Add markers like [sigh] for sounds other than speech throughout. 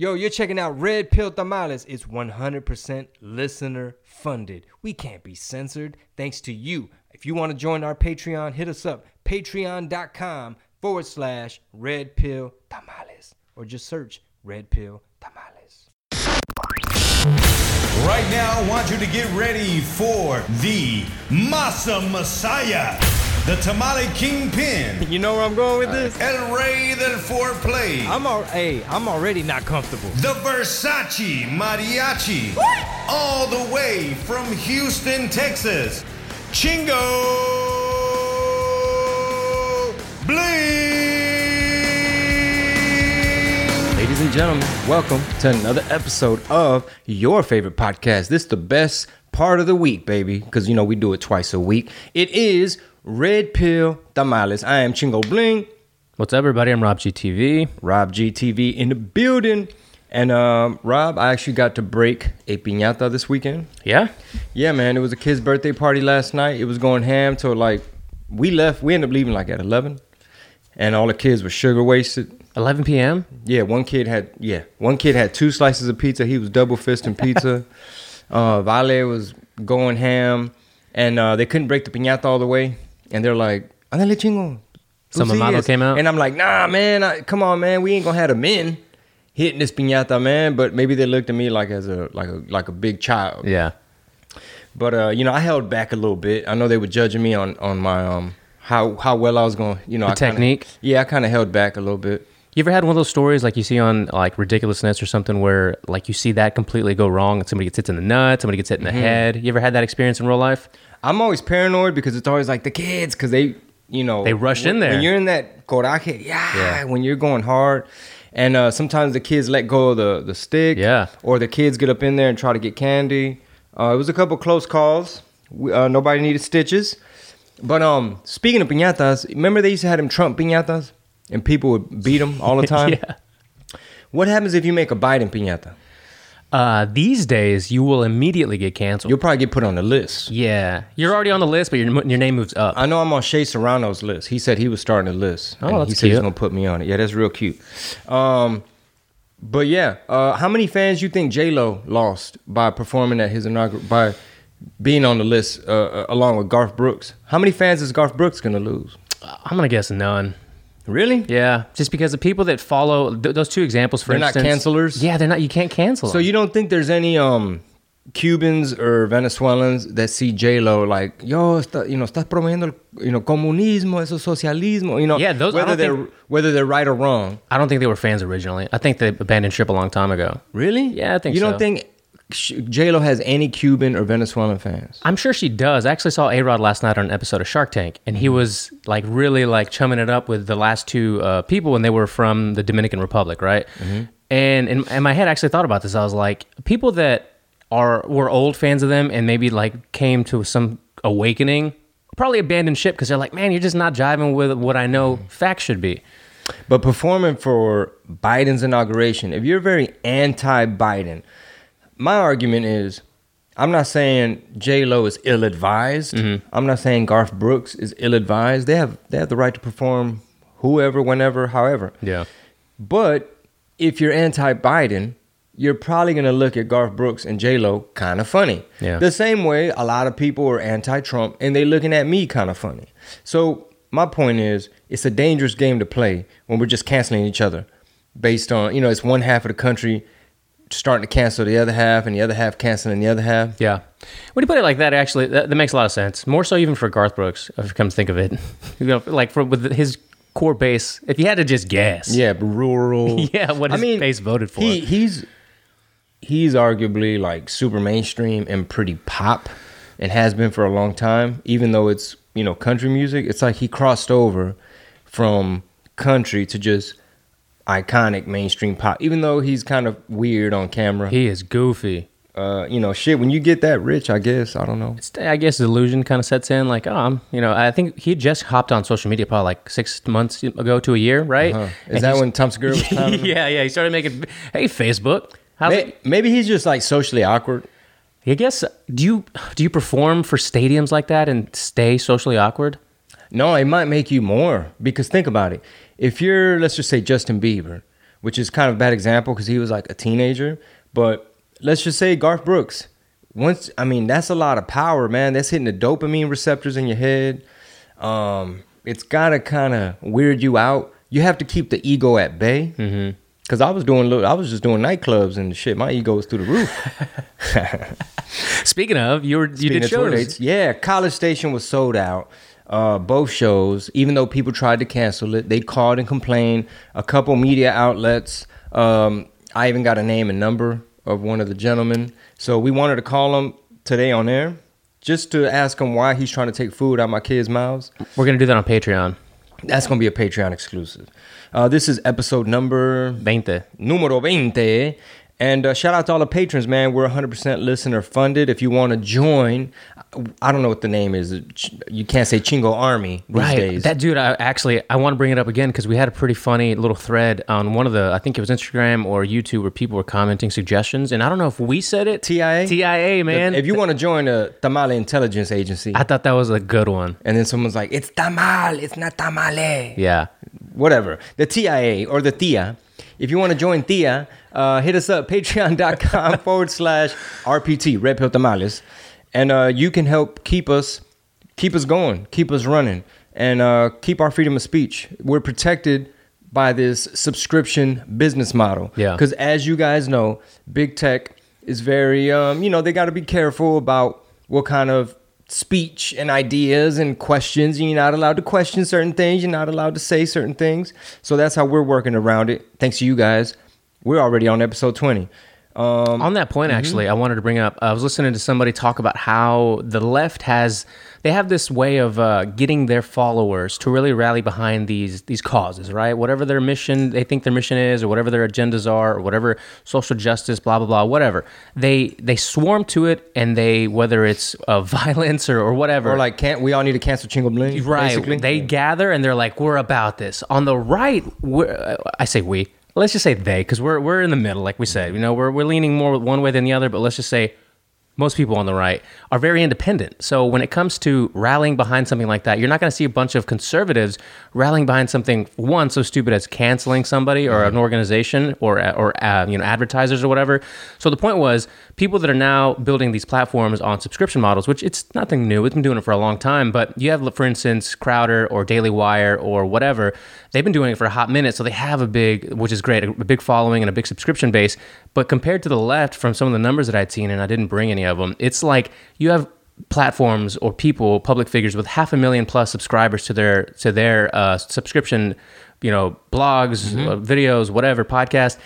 Yo, you're checking out Red Pill Tamales. It's 100% listener funded. We can't be censored thanks to you. If you want to join our Patreon, hit us up patreon.com forward slash Red Pill Tamales or just search Red Pill Tamales. Right now, I want you to get ready for the Masa Messiah, the Tamale Kingpin, You know where I'm going with this? El Rey del Foreplay, I'm al- hey, I'm already not comfortable. the Versace Mariachi, all the way from Houston, Texas, Chingo Bling. Ladies and gentlemen, welcome to another episode of your favorite podcast. This is the best part of the week, baby, because you know we do it twice a week. It is Red Pill Tamales. I am Chingo Bling, What's up, everybody? I'm Rob GTV. Rob GTV in the building. And um, Rob, I actually got to break a piñata this weekend. Yeah? Yeah, man, it was a kid's birthday party last night. It was going ham till like we left. We ended up leaving like at eleven, and all the kids were sugar wasted. 11 p.m.? Yeah, one kid had yeah, one kid had two slices of pizza. He was double fisting pizza. [laughs] uh, Vale was going ham, and uh, they couldn't break the piñata all the way. And they're like, "Andale chingo." Some tú mamado came out? and I'm like, "Nah, man, I, come on, man, we ain't gonna have the men hitting this piñata, man." But maybe they looked at me like as a like a like a big child. Yeah. But uh, you know, I held back a little bit. I know they were judging me on on my um how how well I was going. You know, The I kinda- technique? yeah, I kind of held back a little bit. You ever had one of those stories like you see on like ridiculousness or something where like you see that completely go wrong and somebody gets hit in the nuts, somebody gets hit in Mm-hmm. the head? You ever had that experience in real life? I'm always paranoid because it's always like the kids because they, you know, They rush when- in there. When you're in that coraje, yeah, Yeah. when you're going hard, and uh, sometimes the kids let go of the the stick, Yeah. or the kids get up in there and try to get candy. Uh, it was a couple close calls. We, uh, nobody needed stitches, but um, speaking of piñatas, remember they used to have them Trump piñatas, and people would beat them all the [laughs] time. yeah. What happens if you make a Biden piñata? Uh, these days, you will immediately get canceled. You'll probably get put on the list. yeah. You're already on the list, but your, your name moves up. I know I'm on Shea Serrano's list. He said he was starting a list. Oh, and he that's said he's gonna put me on it. Yeah, that's real cute. Um, but yeah, uh, how many fans you think J Lo lost by performing at his inaugural by being on the list uh, uh, along with Garth Brooks? How many fans is Garth Brooks gonna lose? I'm going to guess none. Really? Yeah. Just because the people that follow th- those two examples, for They're not cancelers? Yeah, they're not. You can't cancel So them. you don't think there's any um Cubans or Venezuelans that see J Lo like, yo, está, you know, estás promoviendo, el, you know, comunismo, eso socialismo, you know, Yeah, those- whether they're think- whether they're right or wrong. I don't think they were fans originally. I think they abandoned ship a long time ago. Really? Yeah, I think You don't think J Lo has any Cuban or Venezuelan fans? I'm sure she does. I actually saw A Rod last night on an episode of Shark Tank, and he mm-hmm. was like really like chumming it up with the last two uh, people, and they were from the Dominican Republic, right? Mm-hmm. And in, in my head, I actually thought about this. I was like, people that are were old fans of them and maybe like came to some awakening, probably abandoned ship because they're like, man, you're just not jiving with what I know mm-hmm. facts should be. But performing for Biden's inauguration, if you're very anti-Biden, my argument is, I'm not saying J Lo is ill-advised. Mm-hmm. I'm not saying Garth Brooks is ill-advised. They have they have the right to perform whoever, whenever, however. Yeah. But if you're anti-Biden, you're probably gonna look at Garth Brooks and J Lo kind of funny. Yeah. The same way a lot of people are anti-Trump and they looking at me kind of funny. So my point is, it's a dangerous game to play when we're just canceling each other, based on you know it's one half of the country starting to cancel the other half and the other half canceling the other half. Yeah. When you put it like that, actually, that, that makes a lot of sense. More so even for Garth Brooks, if you come to think of it. [laughs] you know, like for with his core base, if you had to just guess. Yeah, rural. [laughs] Yeah, what his base voted for. He, he's he's arguably like super mainstream and pretty pop, and has been for a long time. Even though it's you know country music, it's like he crossed over from country to just iconic mainstream pop. Even though he's kind of weird on camera, He is goofy. uh, you know, shit. When you get that rich, I guess I don't know. It's, I guess delusion kind of sets in. Like, oh, I'm, you know, I think he just hopped on social media probably like six months ago to a year, right? Huh. And Is that when Tom Segura was [laughs] yeah, yeah. He started making, hey, Facebook. How's May- it? Maybe he's just like socially awkward. I guess do you do you perform for stadiums like that and stay socially awkward? No, it might make you more because think about it. If you're, let's just say Justin Bieber, which is kind of a bad example because he was like a teenager. But let's just say Garth Brooks. Once I mean that's a lot of power, man. That's hitting the dopamine receptors in your head. Um, it's gotta kind of weird you out. You have to keep the ego at bay. Mm-hmm. Cause I was doing, little, I was just doing nightclubs and shit. My ego was through the roof. [laughs] Speaking of, you were you Speaking did shows. dates, yeah, College Station was sold out. Uh, both shows, even though people tried to cancel it, they called and complained. A couple media outlets. Um, I even got a name and number of one of the gentlemen. So we wanted to call him today on air, just to ask him why he's trying to take food out of my kids' mouths. We're gonna do that on Patreon. That's gonna be a Patreon exclusive. Uh, this is episode number Veinte. numero 20. And uh, shout out to all the patrons, man. We're 100% listener funded. If you want to join, I don't know what the name is. You can't say Chingo Army these right. days. That dude, I actually I want to bring it up again because we had a pretty funny little thread on one of the I think it was Instagram or YouTube where people were commenting suggestions, and I don't know if we said it. TIA? TIA, man. If you want to join a Tamale Intelligence Agency, I thought that was a good one. and then someone's like, it's Tamal, it's not Tamale. Yeah. whatever, the TIA or the TIA. If you want to join TIA, uh, hit us up, [laughs] patreon.com forward slash RPT, Red Pill Tamales. And uh, you can help keep us keep us going, keep us running, and uh, keep our freedom of speech. We're protected by this subscription business model. Yeah. Because as you guys know, big tech is very, um, you know, they got to be careful about what kind of speech and ideas and questions. You're not allowed to question certain things. You're not allowed to say certain things. So that's how we're working around it. Thanks to you guys. We're already on episode 20. Um, On that point, actually, I wanted to bring up. I was listening to somebody talk about how the left has they have this way of uh, getting their followers to really rally behind these these causes, right? Whatever their mission, they think their mission is, or whatever their agendas are, or whatever social justice, blah blah blah, whatever. They they swarm to it, and they whether it's uh, [laughs] violence or, or whatever, or like, can't we all need to cancel Chingo Bling? Right. basically? They gather and they're like, we're about this. On the right, we're, uh, I say we. Let's just say they, because we're we're in the middle, like we said. You know, we're we're leaning more one way than the other. But let's just say most people on the right are very independent. So when it comes to rallying behind something like that, you're not going to see a bunch of conservatives rallying behind something one so stupid as canceling somebody or an organization or or uh, you know advertisers or whatever. So the point was people that are now building these platforms on subscription models, which it's nothing new. We've been doing it for a long time, but you have for instance Crowder or Daily Wire or whatever. They've been doing it for a hot minute, so they have a big, which is great, a big following and a big subscription base. But compared to the left, from some of the numbers that I'd seen, and I didn't bring any of them, it's like you have platforms or people, public figures with half a million plus subscribers to their to their uh, subscription, you know, blogs, uh, videos, whatever, podcast.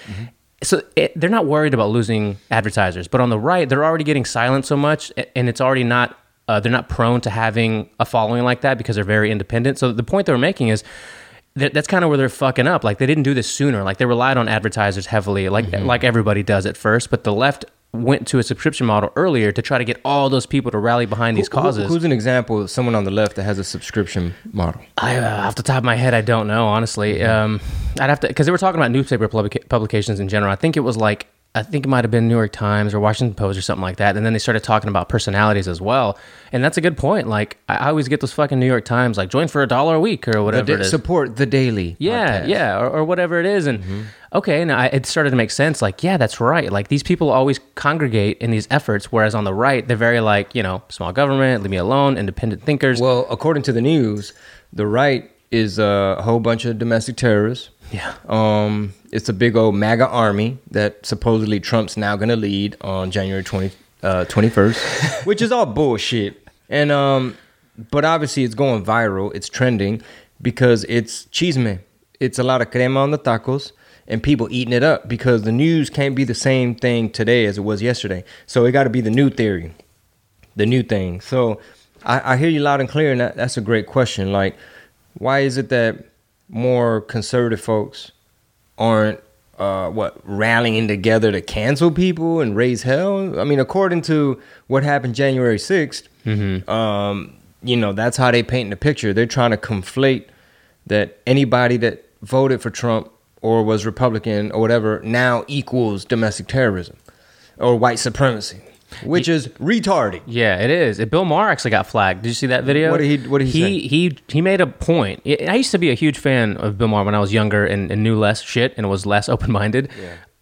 So it, they're not worried about losing advertisers. But on the right, they're already getting silent so much, and it's already not. Uh, they're not prone to having a following like that because they're very independent. So the point they're making is that, that's kind of where they're fucking up. Like they didn't do this sooner. Like they relied on advertisers heavily, like like everybody does at first. But the left went to a subscription model earlier to try to get all those people to rally behind these Who- causes. who's an example of someone on the left that has a subscription model? I, uh, off the top of my head, I don't know honestly. Um, I'd have to because they were talking about newspaper publica- publications in general. I think it was like I think it might have been New York Times or Washington Post or something like that. And then they started talking about personalities as well. And that's a good point. Like I always get those fucking New York Times like join for a dollar a week or The whatever da- it is. support the daily. Yeah, podcast. yeah, or, or whatever it is. And mm-hmm. okay, and I- it started to make sense. Like, yeah, that's right. Like these people always congregate in these efforts, whereas on the right, they're very like, you know, small government, leave me alone, independent thinkers. Well, according to the news, the right is a whole bunch of domestic terrorists. Yeah, Um, it's a big old MAGA army that supposedly Trump's now going to lead on January 20, uh, 21st, [laughs] which is all bullshit. And um, but obviously it's going viral. It's trending because it's chisme. It's a lot of crema on the tacos and people eating it up because the news can't be the same thing today as it was yesterday. So it got to be the new theory, the new thing. So I, I hear you loud and clear, and that, that's a great question. Like, why is it that more conservative folks aren't uh, what rallying together to cancel people and raise hell? I mean, according to what happened January 6th um, you know, that's how they paint the picture. They're trying to conflate that anybody that voted for Trump or was Republican or whatever now equals domestic terrorism or white supremacy. Which is retarded. Yeah, it is. Bill Maher actually got flagged. Did you see that video? What did he- what did he say? He he made a point. I used to be a huge fan of Bill Maher when I was younger and, and knew less shit and was less [laughs] open minded.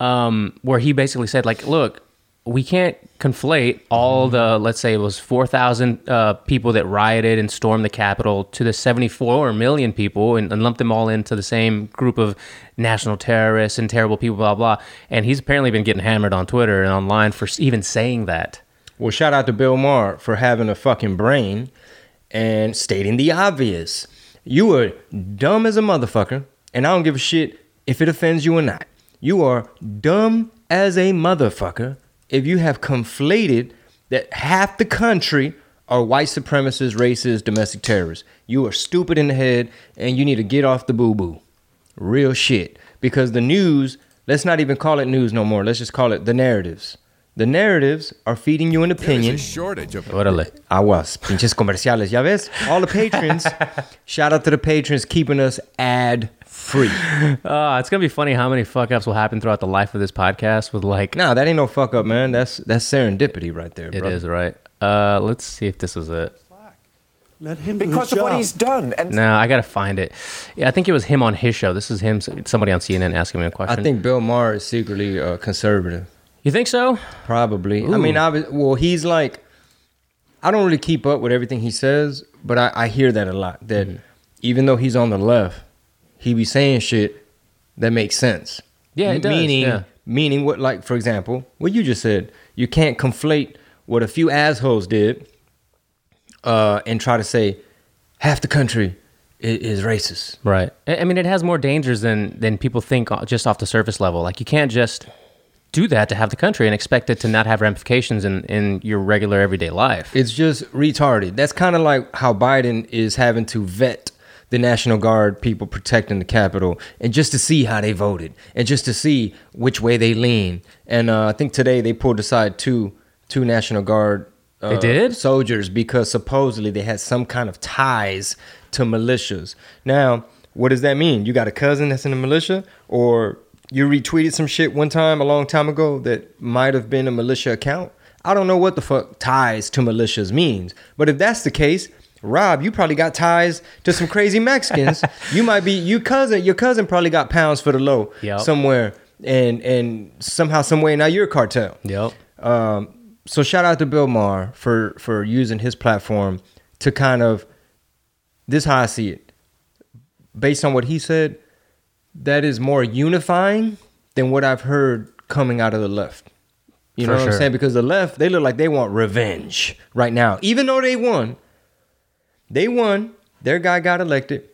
Um, where he basically said like, look, we can't conflate all the let's say it was four thousand uh, people that rioted and stormed the Capitol to the seventy four million people and, and lump them all into the same group of national terrorists and terrible people, blah blah. And he's apparently been getting hammered on Twitter and online for even saying that. Well, shout out to Bill Maher for having a fucking brain and stating the obvious. You are dumb as a motherfucker, and I don't give a shit if it offends you or not. You are dumb as a motherfucker if you have conflated that half the country are white supremacists, racist, domestic terrorists. You are stupid in the head, and you need to get off the boo boo. Real shit. Because the news, let's not even call it news no more. Let's just call it the narratives. The narratives are feeding you an opinion. There's a shortage of Órale. Aguas, pinches comerciales. Ya ves? All the patrons. [laughs] shout out to the patrons keeping us ad free. Uh, [laughs] it's gonna be funny how many fuck ups will happen throughout the life of this podcast with like Nah, that ain't no fuck up, man. That's that's serendipity right there, it bro. is right. Uh, let's see if this is it. Let him because his of what he's done. And No, I gotta find it. Yeah, I think it was him on his show. This is him. Somebody on CNN asking me a question. I think Bill Maher is secretly uh, conservative. you think so. Probably. I mean, Ooh. I, well, he's like, I don't really keep up with everything he says, but I, I hear that a lot. That Mm-hmm. even though he's on the left, he be saying shit that makes sense. Yeah, it does, Meaning, yeah. meaning what? Like for example, what you just said. You can't conflate what a few assholes did, uh, and try to say half the country is, is racist. Right. I mean, it has more dangers than than people think just off the surface level. Like you can't just do that to have the country and expect it to not have ramifications in in your regular everyday life. It's just retarded. That's kind of like how Biden is having to vet the National Guard people protecting the Capitol and just to see how they voted and just to see which way they lean. And uh, I think today they pulled aside two two National Guard uh, They did? soldiers because supposedly they had some kind of ties to militias. Now, what does that mean? You got a cousin that's in the militia or you retweeted some shit one time a long time ago that might have been a militia account? I don't know what the fuck ties to militias means. But if that's the case, Rob, you probably got ties to some crazy Mexicans. [laughs] you might be you cousin your cousin probably got pounds for the low Yep. somewhere and and somehow some way now you're a cartel. Yep. Um, so shout out to Bill Maher for for using his platform to kind of this is how I see it. Based on what he said, that is more unifying than what I've heard coming out of the left. You know For what I'm saying? Because the left, they look like they want revenge right now. Even though they won, they won. Their guy got elected,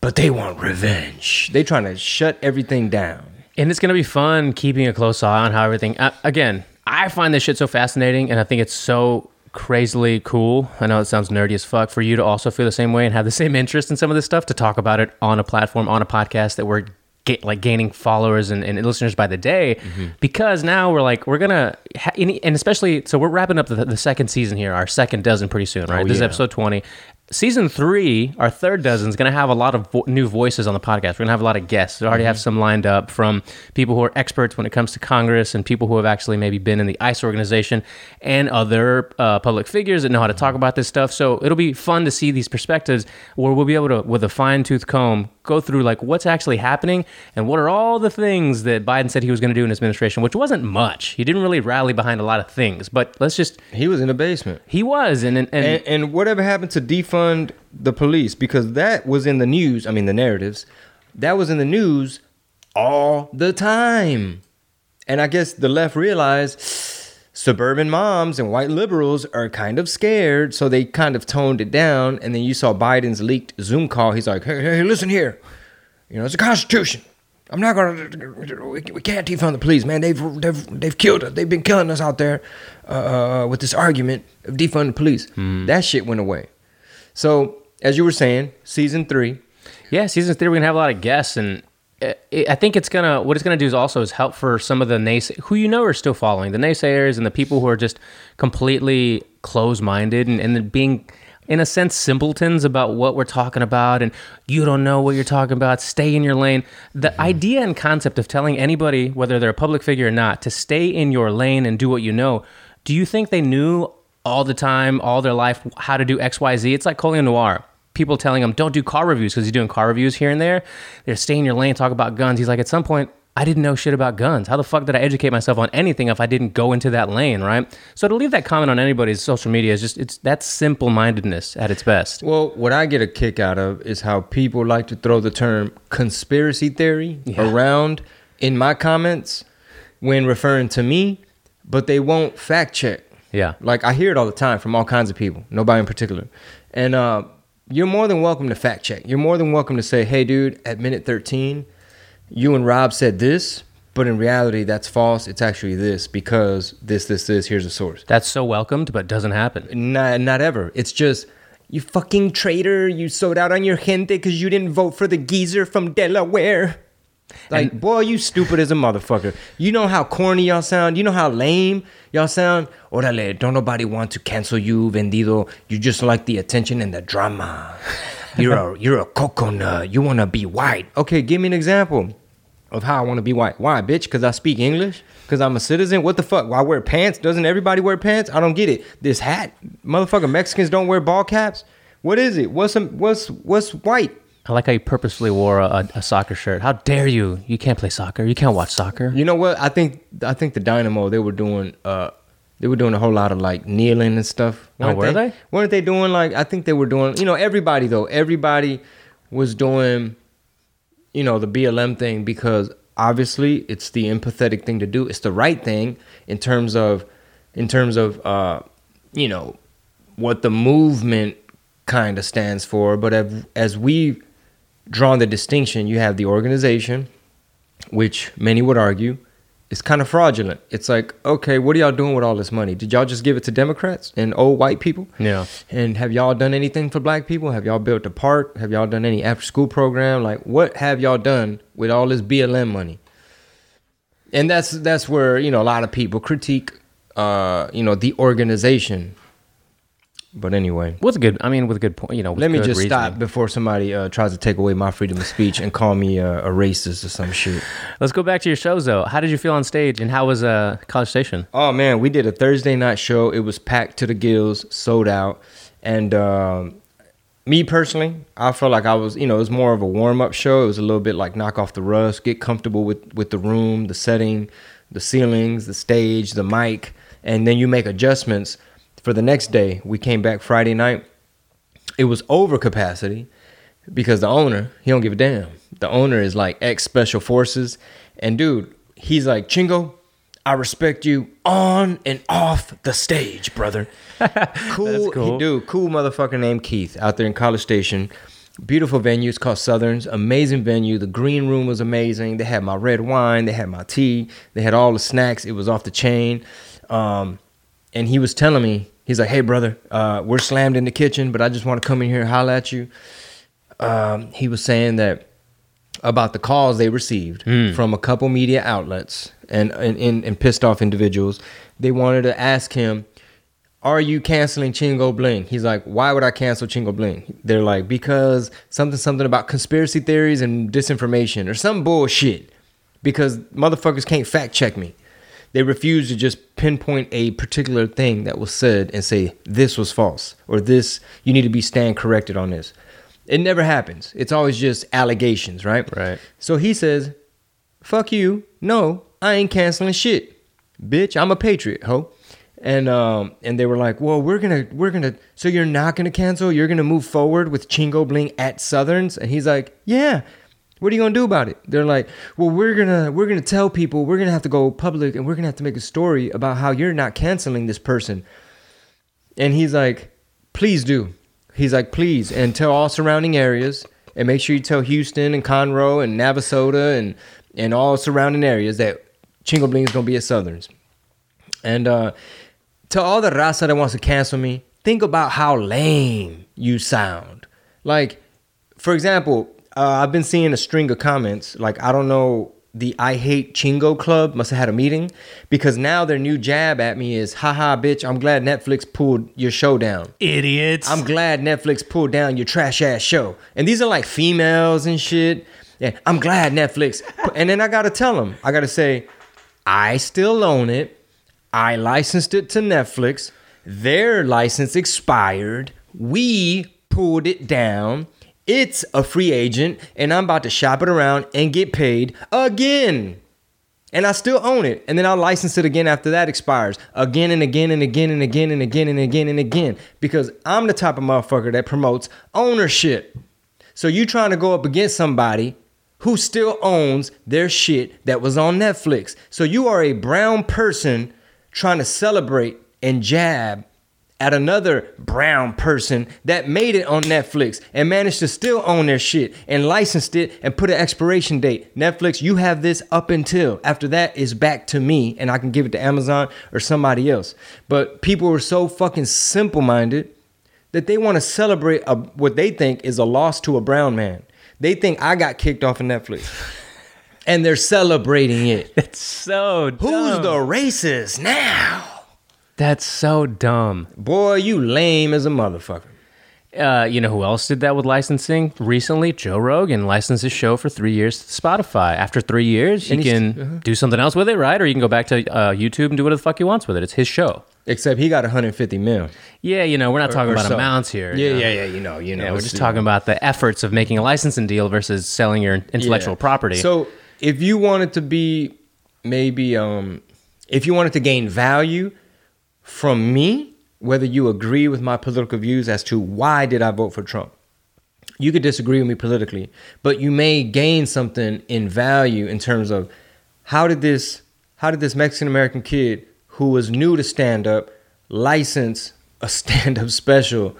but they want revenge. They trying to shut everything down. And it's to be fun keeping a close eye on how everything. Uh, again, I find this shit so fascinating, and I think it's so crazily cool. I know it sounds nerdy as fuck for you to also feel the same way and have the same interest in some of this stuff to talk about it on a platform, on a podcast that we're get, like gaining followers and, and listeners by the day. Because now we're like, we're to, ha- and especially, so we're wrapping up the, the second season here, our second dozen pretty soon, right? Oh, this is episode 20. Season three, our third dozen, is going to have a lot of vo- new voices on the podcast. We're going to have a lot of guests. We already have some lined up from people who are experts when it comes to Congress and people who have actually maybe been in the ICE organization and other uh, public figures that know how to talk about this stuff. So it'll be fun to see these perspectives where we'll be able to, with a fine tooth comb, go through like what's actually happening and what are all the things that Biden said he was going to do in his administration, which wasn't much. He didn't really rally behind a lot of things, but let's just, He was in the basement. he was. And, and, and, and, and whatever happened to defund the police because that was in the news i mean the narratives that was in the news all the time. And i guess the left realized suburban moms and white liberals are kind of scared so they kind of toned it down. And then you saw biden's leaked zoom call. He's like hey, hey listen here. You know it's a constitution. I'm not gonna we, we can't defund the police man. They've they've, they've killed us. They've been killing us out there uh, with this argument of defund the police that shit went away so as you were saying season three. Yeah, season three, we're gonna have a lot of guests, and it, I think it's gonna what it's gonna do is also is help for some of the nays who you know are still following the naysayers and the people who are just completely close minded and, and being in a sense simpletons about what we're talking about and you don't know what you're talking about stay in your lane. The mm-hmm. idea and concept of telling anybody whether they're a public figure or not to stay in your lane and do what you know Do you think they knew all the time, all their life, how to do X, Y, Z? It's like Colion Noir. People telling him, don't do car reviews because he's doing car reviews here and there. They're staying in your lane, talk about guns. He's like, at some point, I didn't know shit about guns. How the fuck did I educate myself on anything if I didn't go into that lane, right? So to leave that comment on anybody's social media is just, it's that's simple mindedness at its best. Well, what I get a kick out of is how people like to throw the term conspiracy theory Yeah. around in my comments when referring to me, but they won't fact check. Yeah. Like I hear it all the time from all kinds of people, nobody in particular. And uh, you're more than welcome to fact check. You're more than welcome to say, hey, dude, at minute 13, you and Rob said this, but in reality, that's false. It's actually this because this, this, this, here's a source. That's so welcomed, but doesn't happen. Not, not ever. It's just, you fucking traitor, you sold out on your gente because you didn't vote for the geezer from Delaware. Like, boy, you stupid as a motherfucker. You know how corny y'all sound? You know how lame y'all sound? Orale, don't nobody want to cancel you, vendido. You just like the attention and the drama. You're a you're a coconut. You wanna be white. Okay, give me an example of how I wanna be white. Why, bitch? Because I speak English? Because I'm a citizen? What the fuck? Why wear pants? Doesn't everybody wear pants? I don't get it. This hat, motherfucker, Mexicans don't wear ball caps. What is it? What's some, what's what's white? I like how you purposefully wore a, a soccer shirt. How dare you? You can't play soccer. You can't watch soccer. You know what? I think I think the Dynamo they were doing uh they were doing a whole lot of like kneeling and stuff. Oh, Weren't were they? Weren't they doing like I think they were doing you know everybody though everybody was doing you know the BLM thing because obviously it's the empathetic thing to do. It's the right thing in terms of in terms of uh you know what the movement kind of stands for. But as, as we've drawn the distinction, you have the organization, which many would argue is kind of fraudulent. It's like, okay, what are y'all doing with all this money? Did y'all just give it to Democrats and old white people? Yeah. And have y'all done anything for black people? Have y'all built a park? Have y'all done any after school program? Like, what have y'all done with all this BLM money? And that's that's where you know a lot of people critique, uh, you know, the organization. But anyway, With a good, I mean, with a good point, you know. let me just reasoning. stop before somebody uh, tries to take away my freedom of speech and call me uh, a racist or some shit. Let's go back to your shows, though. How did you feel on stage, and how was uh, College Station? Oh man, we did a Thursday night show. It was packed to the gills, sold out. And um, me personally, I felt like I was, you know, it was more of a warm up show. It was a little bit like knock off the rust, get comfortable with with the room, the setting, the ceilings, the stage, the mic, and then you make adjustments for the next day. We came back Friday night. It was over capacity because the owner, he don't give a damn. The owner is like ex special forces. And dude, he's like, Chingo, I respect you on and off the stage, brother. [laughs] cool, cool. dude, cool motherfucker named Keith out there in College Station. Beautiful venue. It's called Southerns. Amazing venue. The green room was amazing. They had my red wine. They had my tea. They had all the snacks. It was off the chain. Um, and he was telling me, he's like, "Hey, brother, uh, we're slammed in the kitchen, but I just want to come in here and holler at you." Um, he was saying that about the calls they received from a couple media outlets and, and, and, and pissed off individuals. They wanted to ask him, Are you canceling Chingo Bling? He's like, Why would I cancel Chingo Bling? They're like, Because something, something about conspiracy theories and disinformation or some bullshit. Because motherfuckers can't fact check me. They refuse to just pinpoint a particular thing that was said and say, This was false or this, you need to be stand corrected on this. It never happens. It's always just allegations, right? Right. So he says, "Fuck you. No, I ain't canceling shit, bitch. I'm a patriot, ho." And um and they were like, "Well, we're gonna we're gonna so you're not gonna cancel. You're gonna move forward with Chingo Bling at Southerns." And he's like, "Yeah." What are you gonna do about it? They're like, well, we're gonna we're gonna tell people we're gonna have to go public and we're gonna have to make a story about how you're not canceling this person. And he's like, please do. He's like, please, and tell all surrounding areas, and make sure you tell Houston and Conroe and Navasota and and all surrounding areas that Chingo Bling is gonna be at Southerns. And uh, to all the raza that wants to cancel me, think about how lame you sound. Like, for example, uh, I've been seeing a string of comments. Like, I don't know, the I Hate Chingo Club must have had a meeting because now their new jab at me is, haha, bitch, I'm glad Netflix pulled your show down. Idiots. I'm glad Netflix pulled down your trash ass show. And these are like females and shit. Yeah, I'm glad Netflix. And then I gotta tell them, I gotta say, I still own it. I licensed it to Netflix. Their license expired. We pulled it down. It's a free agent, and I'm about to shop it around and get paid again. And I still own it. And then I'll license it again after that expires. Again and again and again and again and again and again and again. Because I'm the type of motherfucker that promotes ownership. So you trying to go up against somebody who still owns their shit that was on Netflix. So you are a brown person trying to celebrate and jab at another brown person that made it on Netflix and managed to still own their shit and licensed it and put an expiration date. Netflix, you have this up until after that is back to me and I can give it to Amazon or somebody else. But people are so fucking simple minded that they want to celebrate a, what they think is a loss to a brown man. They think I got kicked off of Netflix. [laughs] and they're celebrating it. It's so dumb. Who's the racist now? That's so dumb. Boy, you lame as a motherfucker. Uh, you know who else did that with licensing recently? Joe Rogan licensed his show for three years to Spotify. After three years, And he's- can do something else with it, right? Or you can go back to uh, YouTube and do whatever the fuck he wants with it. It's his show. Except he got 150 mil. Yeah, you know, we're not talking or about so. amounts here. Yeah, you know? yeah, yeah. You know, you know. Yeah, we're just talking about the efforts of making a licensing deal versus selling your intellectual Yeah. property. So if you wanted to be maybe um if you wanted to gain value from me, whether you agree with my political views as to why did I vote for Trump. You could disagree with me politically, but you may gain something in value in terms of how did this how did this Mexican American kid who was new to stand up license a [laughs] stand up special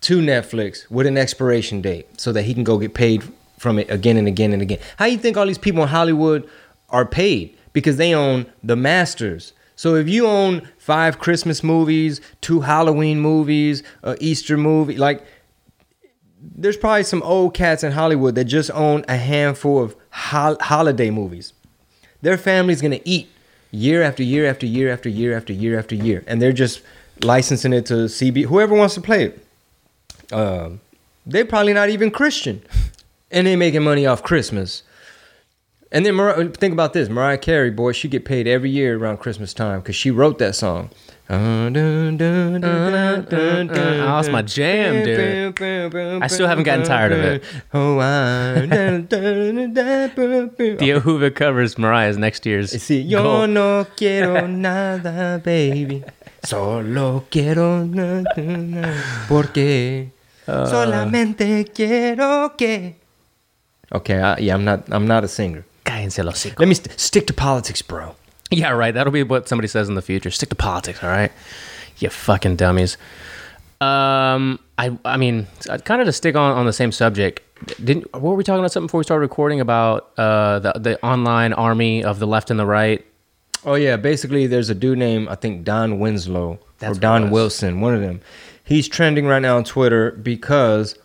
to Netflix with an expiration date so that he can go get paid from it again and again and again. How do you think all these people in Hollywood are paid? Because they own the masters. So if you own five Christmas movies, two Halloween movies, a Easter movie, like there's probably some old cats in Hollywood that just own a handful of hol- holiday movies. Their family's gonna eat year after year after year after year after year after year, and they're just licensing it to CB. Whoever wants to play it, um, they're probably not even Christian, and they're making money off Christmas. And then Mar- think about this: Mariah Carey, boy, she get paid every year around Christmas time because she wrote that song. Uh, oh, that's my jam, dude. I still haven't gotten tired of it. Oh, Dio Hoover [laughs] covers Mariah's next year's. Sí, yo goal. no quiero nada, baby. [laughs] Solo quiero nada, porque uh. solamente quiero que. Okay, I, yeah, I'm not. I'm not a singer. Cállense el hocico. Let me st- stick to politics, bro. Yeah, right. That'll be what somebody says in the future. Stick to politics, all right? You fucking dummies. Um, I I mean, kind of to stick on on the same subject. Didn't what were we talking about something before we started recording about uh the the online army of the left and the right? Oh yeah, basically there's a dude named I think Don Winslow That's what or it Don was. Wilson, one of them. He's trending right now on Twitter because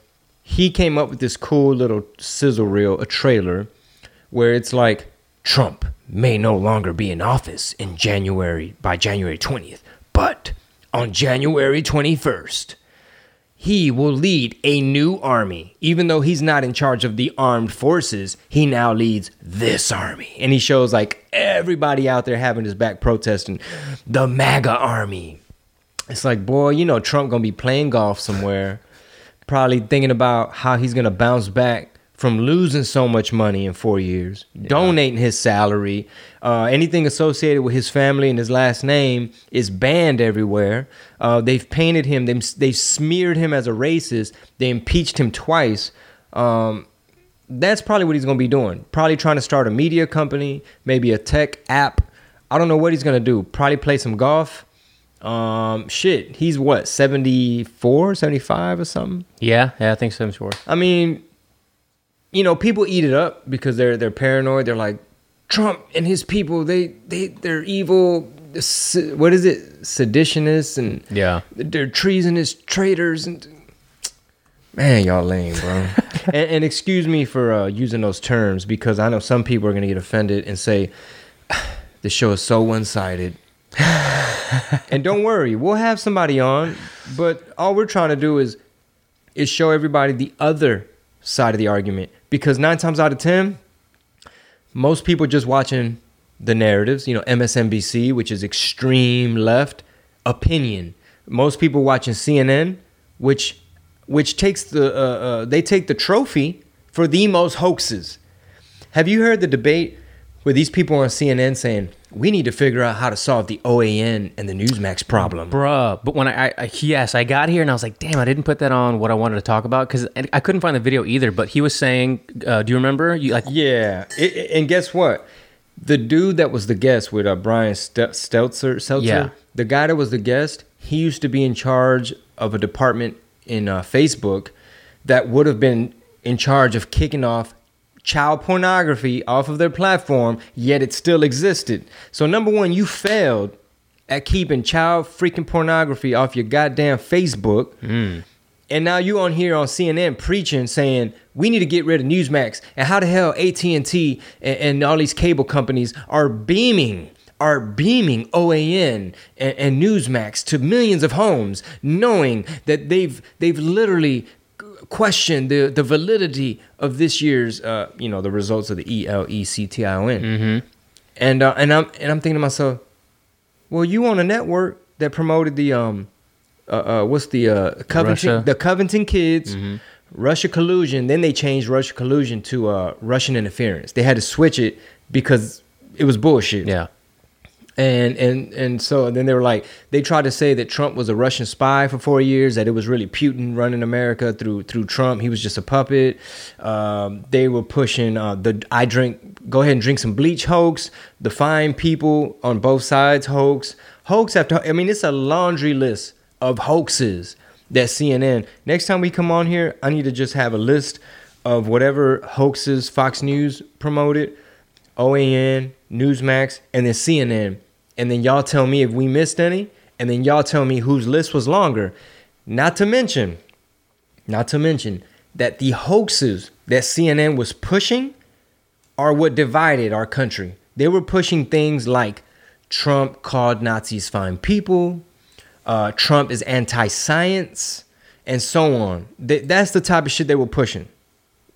he came up with this cool little sizzle reel, a trailer, where it's like Trump may no longer be in office in January by January 20th, but on January 21st, he will lead a new army. Even though he's not in charge of the armed forces, he now leads this army. And he shows like everybody out there having his back protesting the MAGA army. It's like, boy, you know, Trump gonna be playing golf somewhere, probably thinking about how he's gonna bounce back from losing so much money in four years, donating his salary, uh, anything associated with his family and his last name is banned everywhere. Uh, they've painted him, they've, they've smeared him as a racist, they impeached him twice. Um, that's probably what he's going to be doing. Probably trying to start a media company, maybe a tech app. I don't know what he's going to do. Probably play some golf. Um, shit, he's what, 74, 75 or something? Yeah, yeah, I think so. I'm sure. I mean, you know, people eat it up because they're they're paranoid. They're like, Trump and his people, they they they're evil. What is it? Seditionists and Yeah. they're treasonous traitors and man, y'all lame, bro. [laughs] and, and excuse me for uh, using those terms because I know some people are gonna get offended and say [sighs] the show is so one sided. [sighs] and don't worry, we'll have somebody on, but all we're trying to do is is show everybody the other side of the argument because nine times out of ten, most people just watching the narratives. You know, MSNBC, which is extreme left opinion. Most people watching CNN, which which takes the uh, uh, they take the trophy for the most hoaxes. Have you heard the debate where these people on CNN saying we need to figure out how to solve the OAN and the Newsmax problem? Bruh, but when I, I yes, I got here and I was like, damn, I didn't put that on what I wanted to talk about because I couldn't find the video either. But he was saying, uh, do you remember? You like, Yeah, it, and guess what? The dude that was the guest with uh, Brian Stel- Stelter, Yeah. the guy that was the guest, he used to be in charge of a department in uh, Facebook that would have been in charge of kicking off child pornography off of their platform, yet it still existed. So number one, you failed at keeping child freaking pornography off your goddamn Facebook. Hmm. And now you on here on CNN preaching, saying we need to get rid of Newsmax, and how the hell AT and T and all these cable companies are beaming, are beaming OAN and, and Newsmax to millions of homes, knowing that they've they've literally questioned the the validity of this year's, uh, you know, the results of the E L E C T I O N. And uh, and I'm and I'm thinking to myself, well, you on a network that promoted the um, uh, uh what's the uh Covington Russia. the Covington kids, Russia collusion. Then they changed Russia collusion to uh Russian interference. They had to switch it because it was bullshit. yeah, And and and so then they were like they tried to say that Trump was a Russian spy for four years, that it was really Putin running America through through Trump. He was just a puppet. Um, they were pushing uh, the I drink go ahead and drink some bleach hoax, the fine people on both sides hoax, hoax after I mean it's a laundry list of hoaxes that CNN. Next time we come on here, I need to just have a list of whatever hoaxes Fox News promoted. OAN, Newsmax, and then CNN. And then y'all tell me if we missed any, and then y'all tell me whose list was longer. Not to mention, not to mention that the hoaxes that CNN was pushing are what divided our country. They were pushing things like Trump called Nazis fine people, uh, Trump is anti science, and so on. Th- that's the type of shit they were pushing.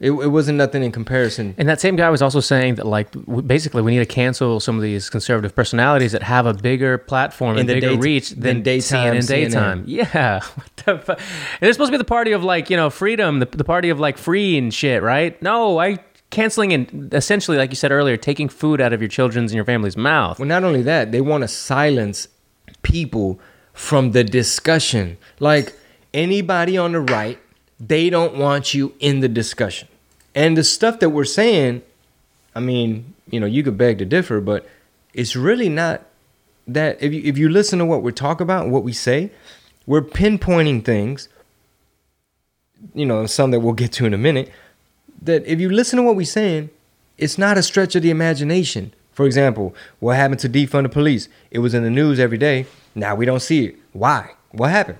It, it wasn't nothing in comparison. and that same guy was also saying that like basically we need to cancel some of these conservative personalities that have a bigger platform and bigger day- reach than daytime CNN daytime. [laughs] Yeah, what the fu- and they're supposed to be the party of like you know freedom, the, the party of like free and shit, right? No, I canceling and essentially like you said earlier, taking food out of your children's and your family's mouth. Well, not only that, they want to silence people from the discussion. Like anybody on the right, they don't want you in the discussion. And the stuff that we're saying, I mean, you know, you could beg to differ, but it's really not that if you if you listen to what we talk about, and what we say, we're pinpointing things, you know, some that we'll get to in a minute, that if you listen to what we're saying, it's not a stretch of the imagination. For example, what happened to defund the police? It was in the news every day. Now we don't see it. Why? What happened?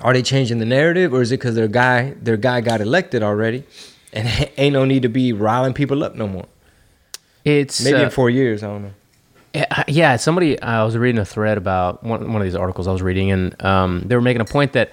Are they changing the narrative, or is it because their guy their guy got elected already, and [laughs] ain't no need to be riling people up no more? It's Maybe uh, in four years, I don't know. Yeah, somebody. I was reading a thread about one, one of these articles I was reading, and um, they were making a point that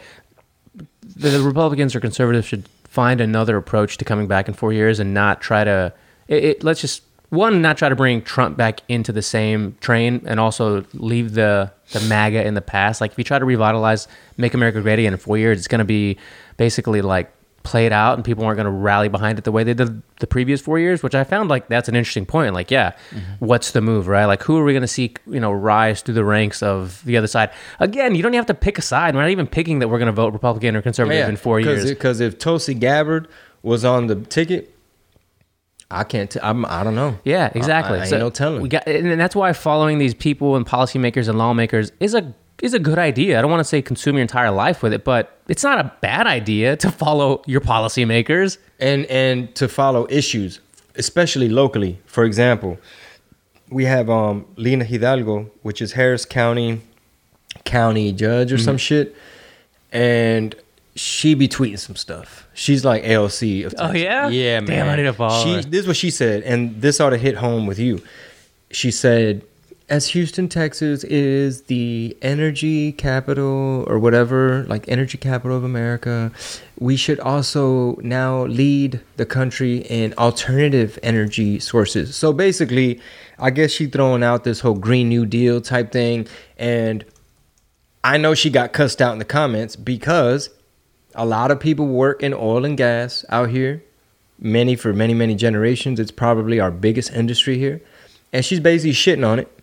the, the Republicans or conservatives should find another approach to coming back in four years and not try to. It, it, let's just one, not try to bring Trump back into the same train, and also leave the the MAGA in the past. Like if you try to revitalize "Make America Great Again" in four years, it's going to be basically like played out, and people aren't going to rally behind it the way they did the previous four years. Which I found like that's an interesting point. Like, yeah, mm-hmm. what's the move, right? Like, who are we going to see, you know, rise through the ranks of the other side? Again, you don't have to pick a side. We're not even picking that we're going to vote Republican or conservative in four years. Because if Tulsi Gabbard was on the ticket, I can't. T- I'm. I don't know. Yeah, exactly. I, I ain't no telling. We got, and that's why following these people and policymakers and lawmakers is a is a good idea. I don't want to say consume your entire life with it, but it's not a bad idea to follow your policymakers. and and to follow issues, especially locally. For example, we have um, Lina Hidalgo, which is Harris County county judge or Mm-hmm. some shit, and she be tweeting some stuff. She's like AOC. Of Oh, yeah? yeah, man. Damn, I need to follow She, this is what she said, and this ought to hit home with you. She said, as Houston, Texas is the energy capital or whatever, like energy capital of America, we should also now lead the country in alternative energy sources. So basically, I guess she throwing out this whole Green New Deal type thing. And I know she got cussed out in the comments because a lot of people work in oil and gas out here. Many for many, many generations. It's probably our biggest industry here. And she's basically shitting on it.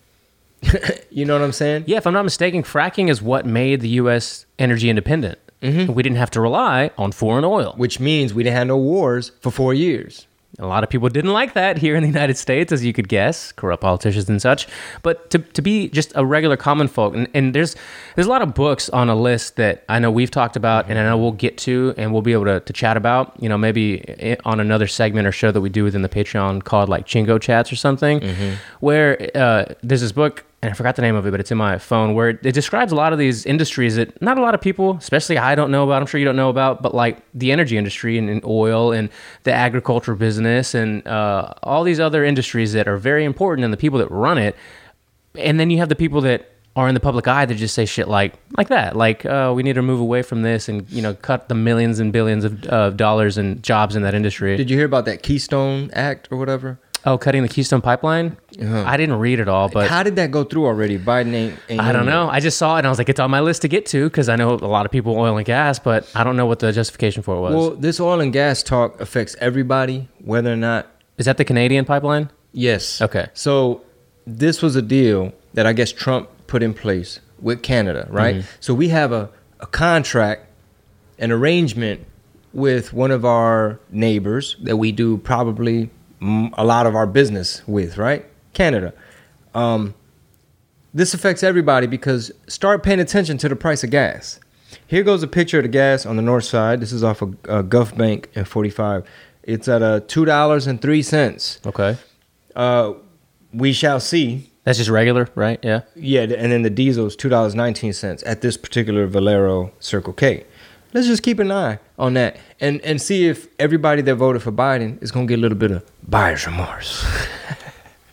[laughs] you know what I'm saying? Yeah, if I'm not mistaken, fracking is what made the U.S. energy independent. Mm-hmm. We didn't have to rely on foreign oil. Which means we didn't have no wars for four years. A lot of people didn't like that here in the United States, as you could guess, corrupt politicians and such. But to, to be just a regular common folk, and, and there's there's a lot of books on a list that I know we've talked about, and I know we'll get to, and we'll be able to, to chat about. You know, maybe on another segment or show that we do within the Patreon called like Chingo Chats or something, where uh, there's this book and I forgot the name of it, but it's in my phone where it describes a lot of these industries that not a lot of people, especially I don't know about, I'm sure you don't know about, but like the energy industry and, and oil and the agriculture business and uh, all these other industries that are very important and the people that run it. And then you have the people that are in the public eye that just say shit like like that, like uh, we need to move away from this and you know cut the millions and billions of uh, dollars and jobs in that industry. Did you hear about that Keystone Act or whatever? Oh, cutting the Keystone Pipeline. Uh-huh. I didn't read it all, but How did that go through already? Biden ain't. ain't I don't in it. know. I just saw it and I was like, it's on my list to get to because I know a lot of people oil and gas, but I don't know what the justification for it was. Well, this oil and gas talk affects everybody, whether or not. Is that the Canadian pipeline? Yes. Okay. So this was a deal that I guess Trump put in place with Canada, right? Mm-hmm. So we have a, a contract, an arrangement with one of our neighbors that we do probably a lot of our business with, right? Canada. Um, this affects everybody because start paying attention to the price of gas. Here goes a picture of the gas on the north side. This is off of uh, Gulf Bank and 45. It's at uh, two dollars and three cents. Okay. Uh, we shall see. That's just regular, right? Yeah. Yeah, and then the diesel is two dollars nineteen cents at this particular Valero Circle K. Let's just keep an eye on that and and see if everybody that voted for Biden is gonna get a little bit of buyer's remorse. [laughs]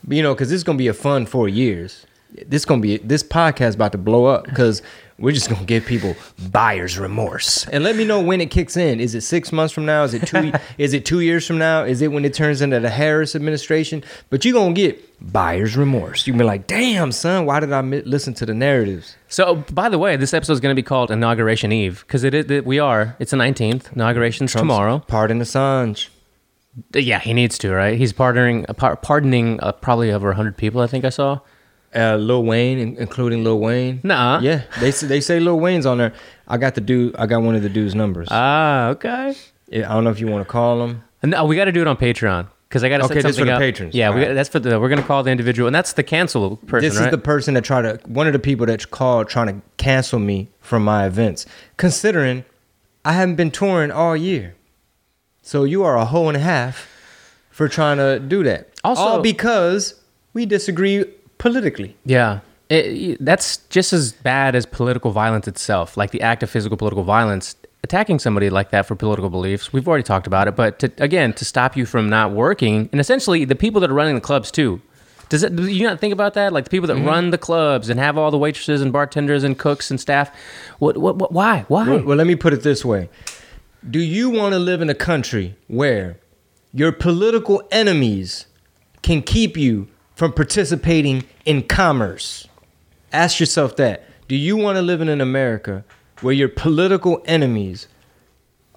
You know, because this is gonna be a fun four years. This gonna be this podcast about to blow up because we're just gonna give people buyer's remorse. And let me know when it kicks in. Is it six months from now? Is it two? [laughs] is it two years from now? Is it when it turns into the Harris administration? But you're gonna get buyer's remorse. You be like, damn, son, why did I mi- listen to the narratives? So, by the way, this episode is going to be called Inauguration Eve because it, it, we are. It's the 19th. Inauguration's Trump's tomorrow. Pardon Assange. Yeah, he needs to, right? He's pardoning, pardoning uh, probably over 100 people, I think I saw. Uh, Lil Wayne, including Lil Wayne. Nuh-uh. Yeah, they say, they say Lil Wayne's on there. I got the dude. I got one of the dude's numbers. Ah, okay. Yeah, I don't know if you want to call him. No, we got to do it on Patreon because I got to Okay, set this for the up. patrons. Yeah, we Alright. got, that's for the. We're gonna call the individual, and that's the cancel person, This right? is the person that tried to one of the people that called trying to cancel me from my events, considering I haven't been touring all year. So you are a hoe and a half for trying to do that. Also- all because we disagree politically. Yeah. It, that's just as bad as political violence itself, like the act of physical political violence. Attacking somebody like that for political beliefs, we've already talked about it, but to, again, to stop you from not working, and essentially the people that are running the clubs too. Does it, do you not think about that? Like the people that mm-hmm. run the clubs and have all the waitresses and bartenders and cooks and staff. What? What? what why? Why? Well, well, let me put it this way. Do you want to live in a country where your political enemies can keep you from participating in commerce? Ask yourself that. Do you want to live in an America where your political enemies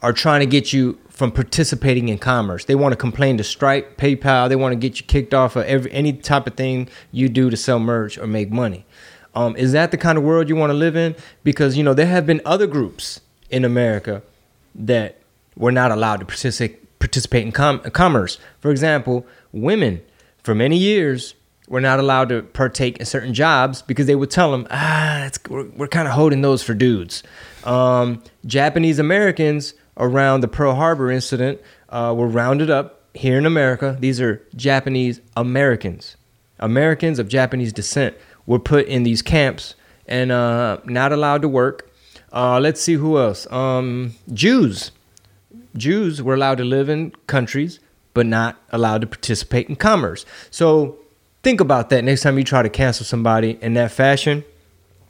are trying to get you from participating in commerce? They want to complain to Stripe, PayPal. They want to get you kicked off of every any type of thing you do to sell merch or make money. Um, is that the kind of world you want to live in? Because you know there have been other groups in America that were not allowed to participate participate in com- commerce. For example, women for many years were not allowed to partake in certain jobs because they would tell them, ah, we're, we're kind of holding those for dudes. Um, Japanese Americans around the Pearl Harbor incident uh, were rounded up here in America. These are Japanese Americans. Americans of Japanese descent were put in these camps and uh, not allowed to work. Uh, let's see who else. Um, Jews. Jews were allowed to live in countries, but not allowed to participate in commerce. So think about that next time you try to cancel somebody in that fashion.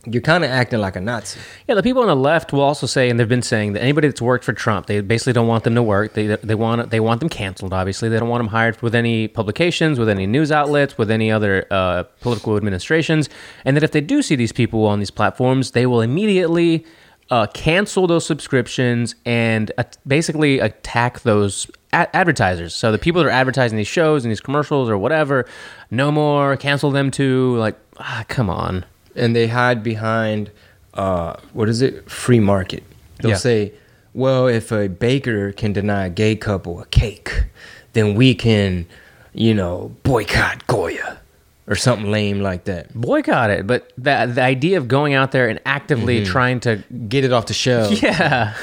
You're kind of acting like a Nazi. Yeah, the people on the left will also say, and they've been saying that anybody that's worked for Trump, they basically don't want them to work. They they want they want them canceled. Obviously, they don't want them hired with any publications, with any news outlets, with any other uh, political administrations. And that if they do see these people on these platforms, they will immediately uh, cancel those subscriptions and uh, basically attack those a- advertisers. So the people that are advertising these shows and these commercials or whatever, no more, cancel them too. Like, ah, come on. and they hide behind uh, what is it free market they'll Yeah. say well if a baker can deny a gay couple a cake then we can you know boycott goya or something lame like that boycott it. But the the idea of going out there and actively trying to get it off the shelf [laughs] yeah.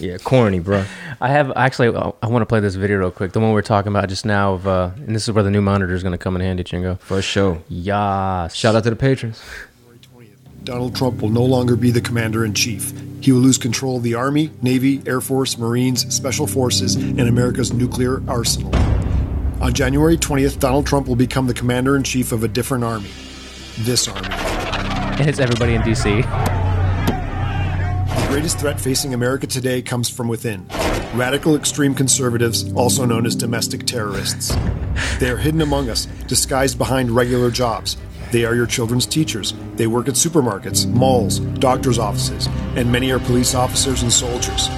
Yeah corny bro I have actually. I want to play this video real quick. The one we are talking about just now of, uh, and this is where the new monitor is going to come in handy, Chingo. for sure Yeah. shout out to the patrons Donald Trump will no longer be the commander in chief. He will lose control of the Army, Navy, Air Force, Marines, Special Forces, and America's nuclear arsenal. On January 20th, Donald Trump will become the commander in chief of a different army. This army. And it's everybody in DC. The greatest threat facing America today comes from within radical extreme conservatives, also known as domestic terrorists. They are hidden among us, disguised behind regular jobs. They are your children's teachers. They work at supermarkets, malls, doctors' offices, and many are police officers and soldiers.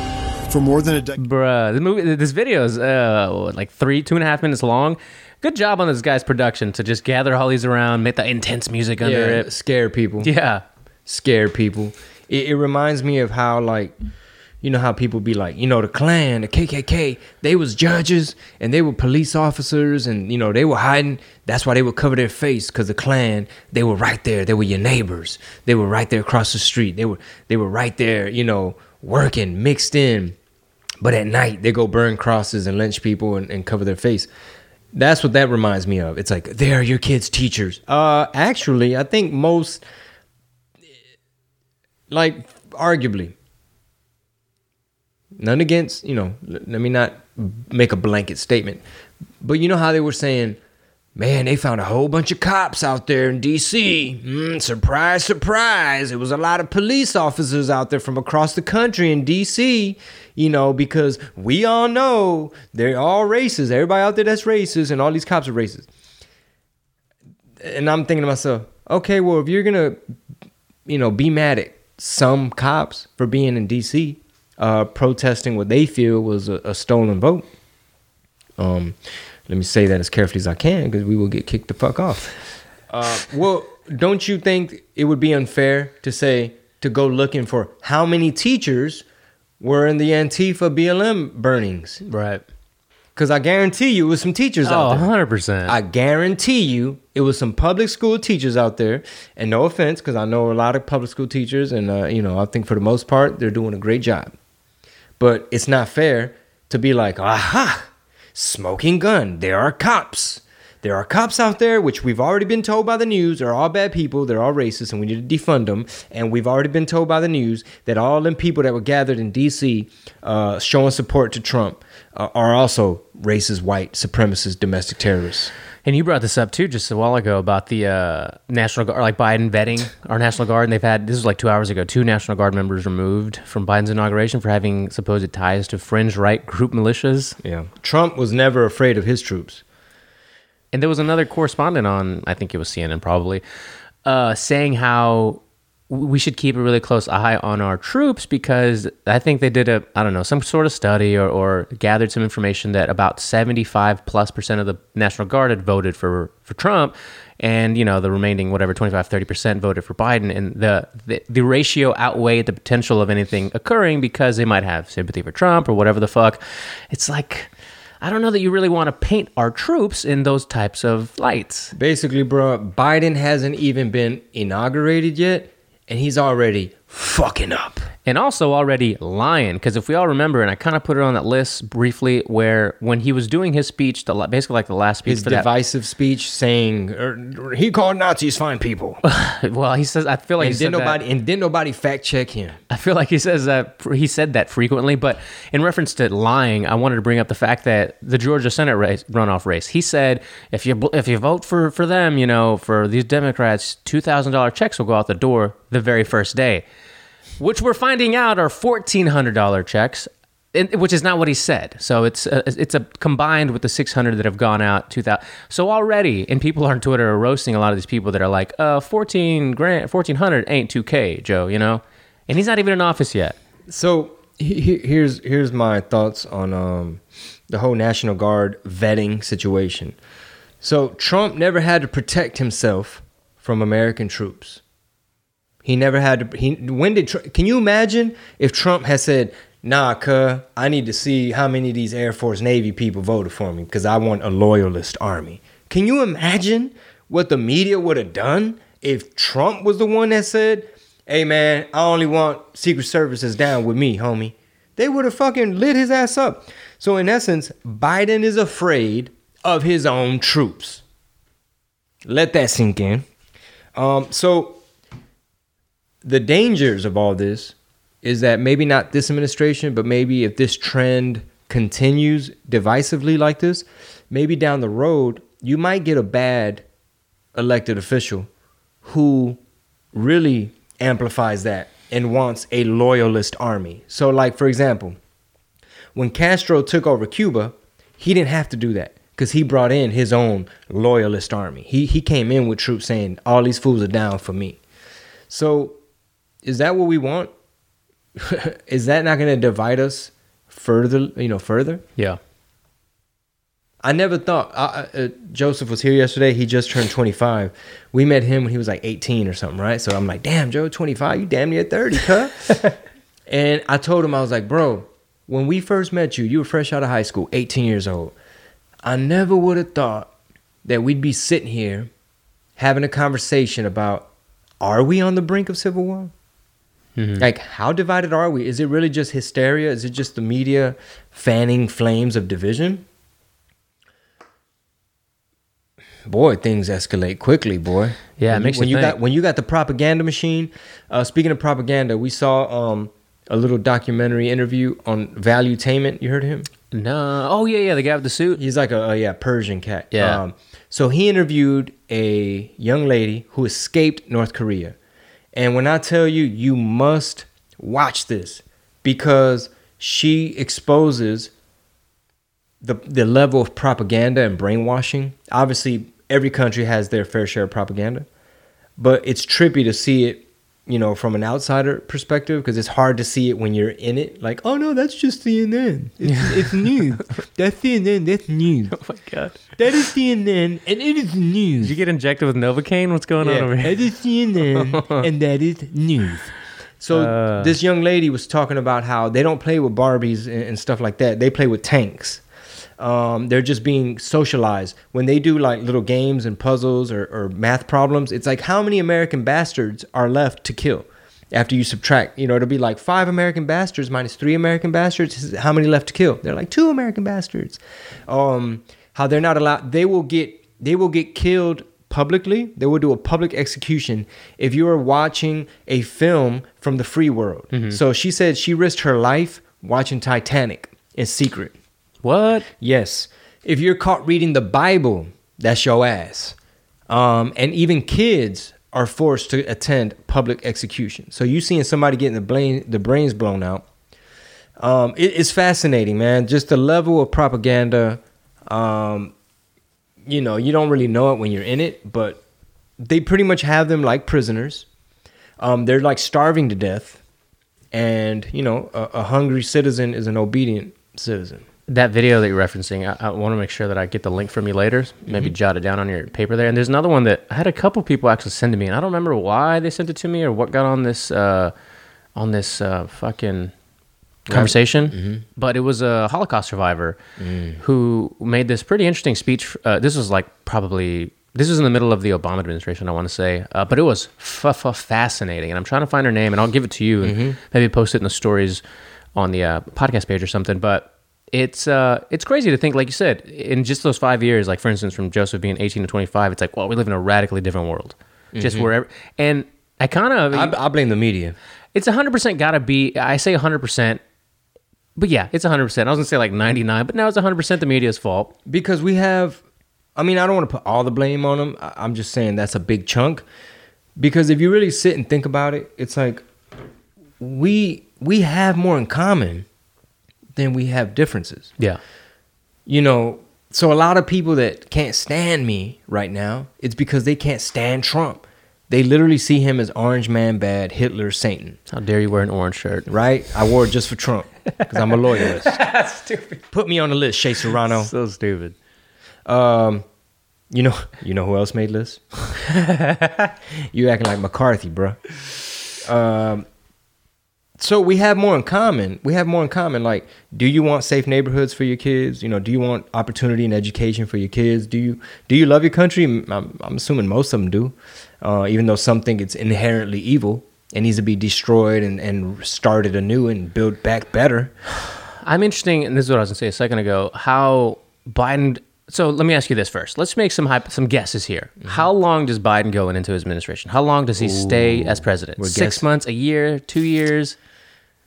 For more than a decade, Bruh, this movie, this video is uh, like three, two and a half minutes long. Good job on this guy's production to just gather all these around, make the intense music under yeah it. scare people Yeah. scare people. It, it reminds me of how like you know how people be like, you know, the Klan, the KKK, they was judges and they were police officers and you know they were hiding. That's why they would cover their face because the Klan, they were right there. They were your neighbors. They were right there across the street. They were they were right there, you know, working mixed in. But at night they go burn crosses and lynch people and, and cover their face. That's what that reminds me of. It's like they are your kids' teachers. Uh, actually, I think most like arguably. None against you know let me not make a blanket statement but you know how they were saying man they found a whole bunch of cops out there in dc mm, surprise surprise. It was a lot of police officers out there from across the country in dc you know because we all know they're all racist. Everybody out there that's racist and all these cops are racist. And i'm thinking to myself okay well if you're gonna you know, be mad at some cops for being in D.C. Uh, protesting what they feel was a, a stolen vote. Um, let me say that as carefully as I can because we will get kicked the fuck off. Uh, well, don't you think it would be unfair to say to go looking for how many teachers were in the Antifa BLM burnings? Right. Because I guarantee you, it was some teachers out Oh, there. 100%. I guarantee you it was some public school teachers out there. And no offense, because I know a lot of public school teachers, and uh, you know, I think for the most part they're doing a great job. But it's not fair to be like, aha, smoking gun. There are cops. There are cops out there, which we've already been told by the news are all bad people. They're all racist, and we need to defund them. And we've already been told by the news that all them people that were gathered in D.C. Uh, showing support to Trump uh, are also racist, white, supremacist, domestic terrorists. And you brought this up too just a while ago about the uh, National Guard, like Biden vetting our National Guard. And they've had, this was like two hours ago, two National Guard members removed from Biden's inauguration for having supposed ties to fringe right group militias. Yeah, Trump was never afraid of his troops. And there was another correspondent on, I think it was CNN probably, uh, saying how we should keep a really close eye on our troops because I think they did a, I don't know, some sort of study or, or gathered some information that about 75 plus percent of the National Guard had voted for, for Trump. And, you know, the remaining, whatever, 25, 30% voted for Biden. And the, the, the ratio outweighed the potential of anything occurring because they might have sympathy for Trump or whatever the fuck. It's like, I don't know that you really want to paint our troops in those types of lights. Basically, bro, Biden hasn't even been inaugurated yet, and he's already fucking up. And also already lying. Because if we all remember, and I kind of put it on that list briefly, where when he was doing his speech, the basically like the last speech His for that. divisive speech saying er, he called Nazis fine people, [laughs] Well, he says I feel like and he didn't that- nobody and didn't nobody fact check him. I feel like he says that he said that frequently, but in reference to lying, I wanted to bring up the fact that the Georgia Senate race, runoff race. He said if you if you vote for for them, you know, for these Democrats, two thousand dollar checks will go out the door the very first day, which we're finding out are fourteen hundred dollar checks. Which is not what he said. So it's a, it's a combined with the 600 that have gone out 2000. So already, and people on Twitter are roasting a lot of these people that are like, uh, 14 grand, 1400 ain't 2K, Joe, you know? And he's not even in office yet. So he- here's here's my thoughts on um, the whole National Guard vetting situation. So Trump never had to protect himself from American troops. He never had to. He when did? Can you imagine if Trump had said, "Nah, cuh, I need to see how many of these Air Force Navy people voted for me because I want a loyalist army." Can you imagine what the media would have done if Trump was the one that said, "Hey, man, I only want Secret Services down with me, homie"? They would have fucking lit his ass up. So in essence, Biden is afraid of his own troops. Let that sink in. Um, so the dangers of all this is that maybe not this administration, but maybe if this trend continues divisively like this, maybe down the road, you might get a bad elected official who really amplifies that and wants a loyalist army. So, like, for example, when Castro took over Cuba, he didn't have to do that because he brought in his own loyalist army. He, he came in with troops saying, All these fools are down for me. So, is that what we want? [laughs] is that not going to divide us further? You know, further. Yeah. I never thought uh, uh, Joseph was here yesterday. He just turned 25. We met him when he was like 18 or something, right? So I'm like, damn, Joe, 25, you damn near 30, cut. [laughs] and I told him, I was like, bro, when we first met you, you were fresh out of high school, 18 years old. I never would have thought that we'd be sitting here having a conversation about are we on the brink of civil war? Like, how divided are we? Is it really just hysteria? Is it just the media fanning flames of division? Boy, things escalate quickly, boy. Yeah, it when you, makes when you think. got when you got the propaganda machine. Uh, speaking of propaganda, we saw um, a little documentary interview on Valuetainment. You heard of him? No. Oh, yeah, yeah. The guy with the suit. He's like a, a yeah Persian cat. Yeah. Um, so he interviewed a young lady who escaped North Korea, and when I tell you, you must watch this because she exposes the the level of propaganda and brainwashing. Obviously, every country has their fair share of propaganda, but it's trippy to see it, you know, from an outsider perspective because it's hard to see it when you're in it. Like, oh no, that's just CNN. It's, [laughs] it's news. That's CNN. That's news. [laughs] Oh, my God. That is CNN, and it is news. Did you get injected with Novocaine? What's going on over here? that is CNN, [laughs] and that is news. So Uh. this young lady was talking about how they don't play with Barbies and, and stuff like that. They play with tanks. Um, they're just being socialized. When they do like little games and puzzles or, or math problems, it's like how many American bastards are left to kill after you subtract. You know, it'll be like five American bastards minus three American bastards. How many left to kill? They're like two American bastards. Um, how they're not allowed. They will get. They will get killed publicly. They will do a public execution if you are watching a film from the free world. So she said she risked her life watching Titanic in secret. What? Yes. If you're caught reading the Bible, that's your ass. Um, and even kids are forced to attend public execution. So you seeing somebody getting the brain, the brains blown out. Um, it- it's fascinating, man. Just the level of propaganda. Um, you know, you don't really know it when you're in it, but they pretty much have them like prisoners. Um, they're like starving to death, and you know, a, a hungry citizen is an obedient citizen. That video that you're referencing, I, I want to make sure that I get the link from you later. Maybe jot it down on your paper there. And there's another one that I had a couple people actually send to me, and I don't remember why they sent it to me or what got on this uh, on this uh, fucking conversation. But it was a Holocaust survivor who made this pretty interesting speech. Uh, this was like probably this was in the middle of the Obama administration, I want to say, uh, but it was f- f- fascinating. And I'm trying to find her name, and I'll give it to you, and maybe post it in the stories on the uh, podcast page or something. But it's uh, it's crazy to think, like you said, in just those five years, like for instance, from Joseph being 18 to 25, it's like, well, we live in a radically different world, just wherever. And I kind of, I, I blame the media. it's 100% got to be, I say 100%, but yeah, it's 100%. I was to say like 99, but now it's 100% the media's fault. because we have i mean i don't want to put all the blame on them i'm just saying that's a big chunk because if you really sit and think about it it's like we we have more in common than we have differences Yeah. you know so a lot of people that can't stand me right now it's because they can't stand trump they literally see him as orange man bad hitler satan How dare you wear an orange shirt? right i wore it just for trump because i'm a loyalist [laughs] stupid. put me on the list Shea Serrano So stupid. Um, you know, you know who else made lists? [laughs] you acting like McCarthy, bro. Um, so we have more in common. We have more in common. Like, do you want safe neighborhoods for your kids? You know, do you want opportunity and education for your kids? Do you do you love your country? I'm, I'm assuming most of them do, uh, even though some think it's inherently evil and needs to be destroyed and, and started anew and built back better. I'm interesting, and this is what I was going to say a second ago. How Biden. So let me ask you this first. Let's make some hype, some guesses here. Mm-hmm. How long does Biden go into his administration? How long does he stay as president? Six guessing. months, a year, two years?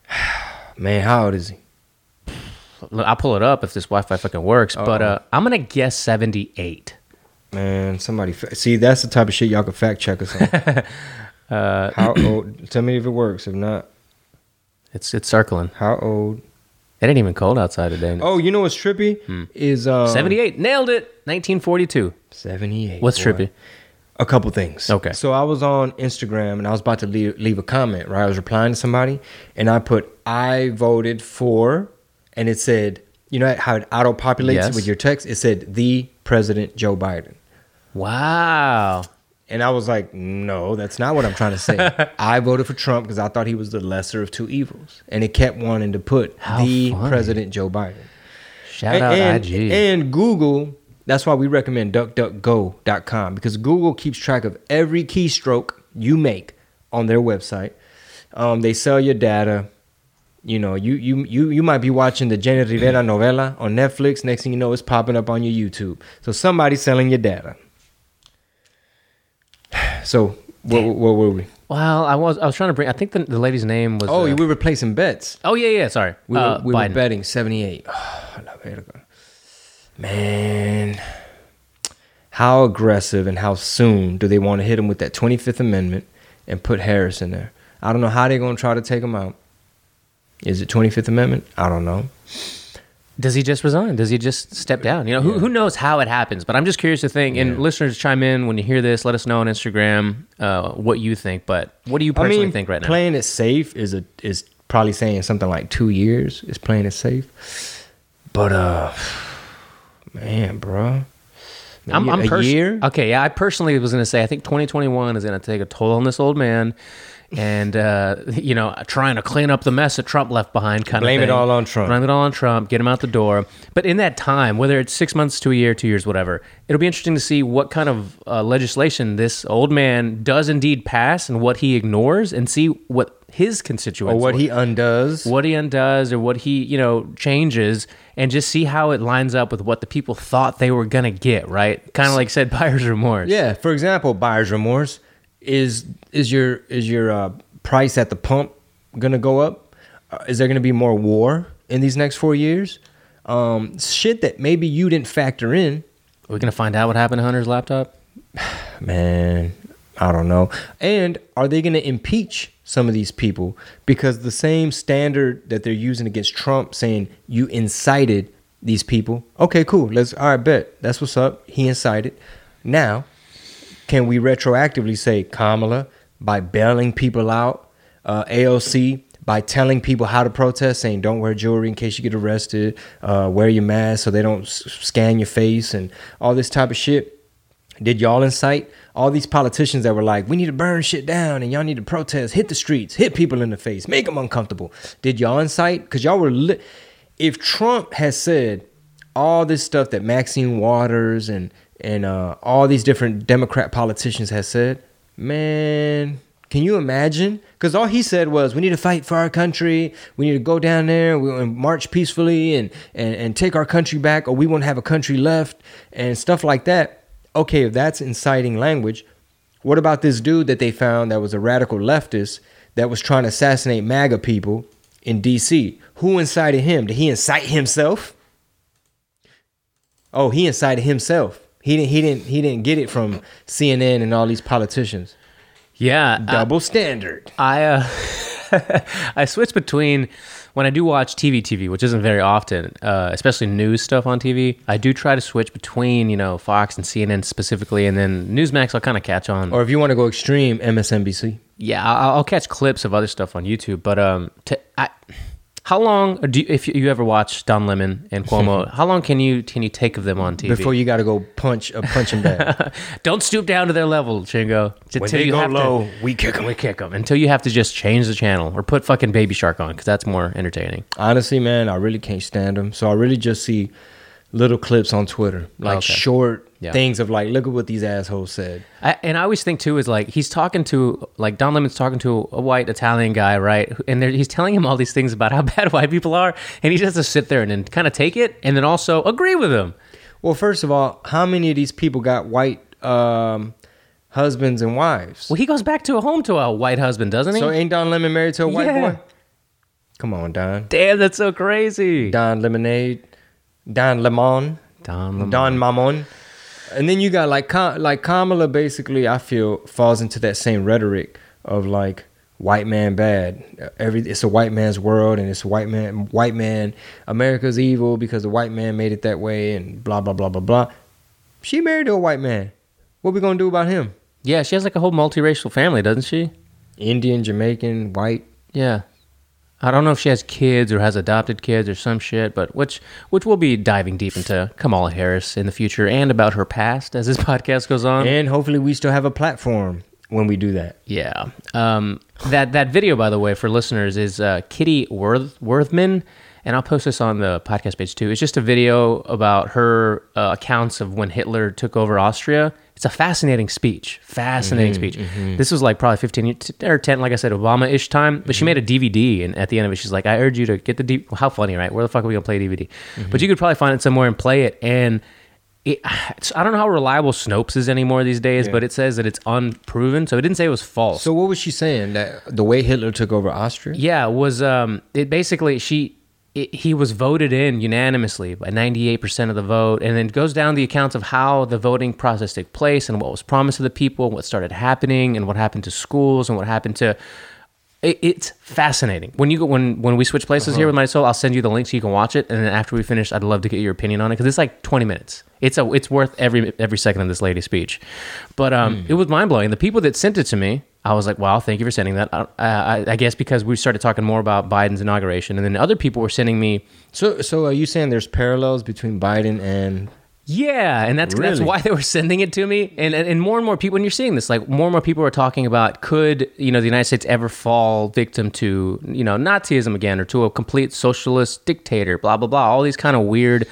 [sighs] Man, how old is he? I'll pull it up if this Wi-Fi fucking works. But uh, I'm gonna guess 78. Man, somebody fa- see that's the type of shit y'all can fact check us [laughs] on. Uh, how [clears throat] old? Tell me if it works. If not, It's it's circling. how old? It ain't even cold outside today. Oh, you know what's trippy is um, 78. Nailed it. 1942. 78. What's boy. trippy? A couple things. Okay. So I was on Instagram and I was about to leave, leave a comment. Right, I was replying to somebody and I put I voted for, and it said, you know how it auto populates Yes. with your text. It said the President Joe Biden. Wow. And I was like, no, that's not what I'm trying to say. [laughs] I voted for Trump because I thought he was the lesser of two evils. And it kept wanting to put How the funny. President Joe Biden. Shout and, out and, IG. and Google, that's why we recommend duckduckgo.com because Google keeps track of every keystroke you make on their website. Um, they sell your data. You know, you you you you might be watching the Jenni Rivera novela on Netflix. Next thing you know, it's popping up on your YouTube. So somebody's selling your data. [sighs] So what, what were we? well, I was I was trying to bring. I think the, the lady's name was. Oh, uh, we were replacing bets. Oh yeah, yeah. Sorry. We Uh, were, we were betting 78. [sighs] Oh, la verga. Man, how aggressive and how soon do they want to hit him with that 25th Amendment and put Harris in there? I don't know how they're going to try to take him out. Is it 25th Amendment? I don't know. Does he just resign? Does he just step down? You know, who, who knows how it happens? But I'm just curious to think. And listeners, chime in when you hear this. Let us know on Instagram uh, what you think. But what do you personally I mean, think right now? playing it safe is a is probably saying something like two years is playing it safe. But uh, man, bro, I'm, I'm a pers- year. Okay, yeah, I personally was going to say I think 2021 is going to take a toll on this old man, [laughs] and uh, you know, trying to clean up the mess that Trump left behind. Kind Blame of it all on Trump. Blame it all on Trump. Get him out the door. But in that time, whether it's six months to a year, two years, whatever, it'll be interesting to see what kind of uh, legislation this old man does indeed pass, and what he ignores, and see what his constituents or what he undoes. what he undoes or what he you know changes and just see how it lines up with what the people thought they were gonna get right kind of like said [laughs] buyer's remorse Yeah, for example, buyer's remorse is is your is your uh, price at the pump gonna go up? Uh, is there gonna be more war in these next four years? Um, shit that maybe you didn't factor in. we're gonna find out what happened to hunter's laptop [sighs] Man, I don't know. And are they gonna impeach some of these people because the same standard that they're using against Trump, saying you incited these people? Okay, cool. Let's all right, bet that's what's up. He incited. Now, can we retroactively say Kamala by bailing people out, uh, AOC by telling people how to protest, saying don't wear jewelry in case you get arrested, uh, wear your mask so they don't s- scan your face, and all this type of shit? Did y'all incite all these politicians that were like, we need to burn shit down and y'all need to protest, hit the streets, hit people in the face, make them uncomfortable? Did y'all incite? Because y'all were lit. If Trump has said all this stuff that Maxine Waters and and uh, all these different Democrat politicians have said, man, can you imagine? Because all he said was, we need to fight for our country. We need to go down there and march peacefully and, and, and take our country back, or we won't have a country left, and stuff like that. Okay, if that's inciting language, what about this dude that they found that was a radical leftist that was trying to assassinate MAGA people in DC? Who incited him? Did he incite himself? Oh, he incited himself. He didn't. He didn't. He didn't get it from CNN and all these politicians. Yeah, I- Double standard. I uh, [laughs] I switch between when I do watch TV, TV, which isn't very often, uh, especially news stuff on TV. I do try to switch between you know Fox and CNN specifically, and then Newsmax I'll kind of catch on. Or if you want to go extreme, MSNBC. yeah, I'll, I'll catch clips of other stuff on YouTube. But um, to, I, how long uh, do you, if you, ever watch Don Lemon and [laughs] Cuomo? how long can you can you take of them on TV Before you got to go punch a punch punching bag. [laughs] Don't stoop down to their level, Chingo. when Until they you go have to- low, we kick them. we kick them until you have to just change the channel or put fucking Baby Shark on because that's more entertaining. Honestly, man, I really can't stand them. So I really just see little clips on Twitter, like Okay. short Yeah. things of like, look at what these assholes said. I, and I always think too is like he's talking to like Don Lemon's talking to a white Italian guy, right? And he's telling him all these things about how [laughs] bad white people are, and he just has to sit there and then kind of take it, and then also agree with him. Well, first of all, how many of these people got white um, husbands and wives? Well, he goes back to a home to a white husband, doesn't he? So ain't Don Lemon married to a white Yeah. boy? Come on, Don. Damn, that's so crazy. Don Lemonade, Don Lemon, Don Lemon. Don Mamon. And then you got like like Kamala basically I feel falls into that same rhetoric of like white man bad. Every it's a white man's world and it's a white man white man America's evil because the white man made it that way and blah blah blah blah blah. She married to a white man. What we going to do about him? Yeah, she has like a whole multiracial family, doesn't she? Indian, Jamaican, white. Yeah. I don't know if she has kids or has adopted kids or some shit, but which which we'll be diving deep into Kamala Harris in the future and about her past as this [laughs] podcast goes on. And hopefully we still have a platform when we do that. Yeah. Um, that that video, by the way, for listeners, is uh, Kitty Worth Werthmann, and I'll post this on the podcast page too. It's just a video about her uh, accounts of when Hitler took over Austria. It's a fascinating speech. Fascinating speech. This was like probably 15 or 10, like I said, Obama ish time. But she made a DVD, and at the end of it, she's like, I urge you to get the D. How funny, right? Where the fuck are we going to play a DVD? But you could probably find it somewhere and play it. And it, I don't know how reliable Snopes is anymore these days, but it says that it's unproven. So it didn't say it was false. So what was she saying that the way Hitler took over Austria? Yeah, was um it basically she it, he was voted in unanimously by 98% of the vote and then it goes down the accounts of how the voting process took place and what was promised to the people, what started happening and what happened to schools and what happened to it, it's fascinating. When you go when when we switch places here with my soul, I'll send you the link so you can watch it and then after we finish I'd love to get your opinion on it cuz it's like 20 minutes. It's a it's worth every every second of this lady's speech. But um it was mind-blowing. The people that sent it to me I was like, wow, thank you for sending that. I, I, I guess because we started talking more about Biden's inauguration, and then other people were sending me, So, so are you saying there's parallels between Biden and? yeah, and that's that's why they were sending it to me. And, and and more and more people, when you're seeing this, like more and more people are talking about could you know the United States ever fall victim to you know Nazism again or to a complete socialist dictator, blah blah blah, all these kind of weird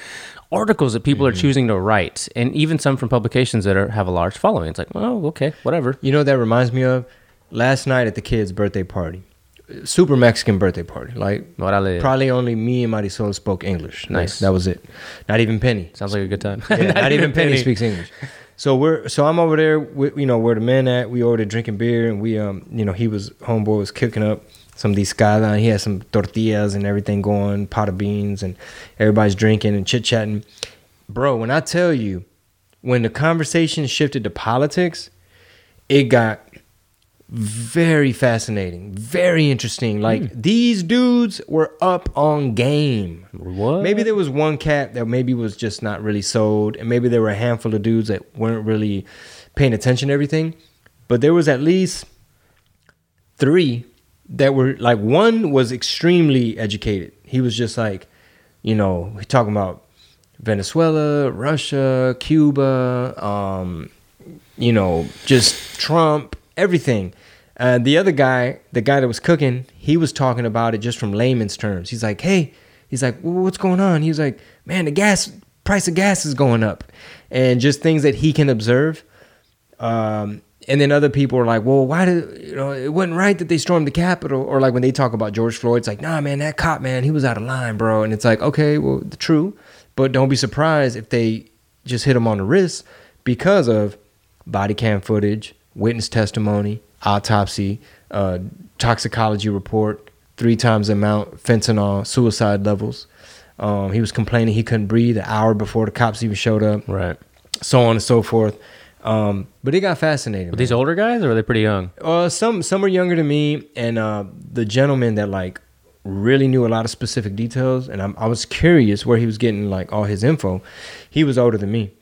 articles that people are mm-hmm. choosing to write, and even some from publications that are have a large following. It's like, oh, okay, whatever. You know what that reminds me of last night at the kid's birthday party, super Mexican birthday party. Like probably only me and Marisol spoke English. Nice. that was it. Not even Penny. Sounds like a good time. Yeah, not, even Penny, [laughs] speaks English. So we're so I'm over there with you know where the men at. We there drinking beer and we um you know he was homeboy was kicking up some discada and he had some tortillas and everything going, pot of beans and everybody's drinking and chit chatting. Bro, when I tell you, when the conversation shifted to politics, it got very fascinating, very interesting. Like these dudes were up on game. What? Maybe there was one cat that maybe was just not really sold, and maybe there were a handful of dudes that weren't really paying attention to everything. But there was at least three that were like one was extremely educated. He was just like, you know, talking about Venezuela, Russia, Cuba, um, you know, just Trump, everything. Uh, the other guy, the guy that was cooking, he was talking about it just from layman's terms. He's like, hey, he's like, what's going on? He's like, man, the gas price of gas is going up, and just things that he can observe. Um, and then other people are like, well, why did you know it wasn't right that they stormed the Capitol? Or like when they talk about George Floyd, it's like, nah, man, that cop, man, he was out of line, bro. And it's like, okay, well, true, but don't be surprised if they just hit him on the wrist because of body cam footage, witness testimony, autopsy, uh, toxicology report, three times the amount, fentanyl, suicide levels. Um, he was complaining he couldn't breathe an hour before the cops even showed up, Right. so on and so forth. Um, but it got fascinating. Were these older guys or were they pretty young? Uh, some some are younger than me, and uh, the gentleman that like really knew a lot of specific details, and I'm, I was curious where he was getting like all his info. He was older than me,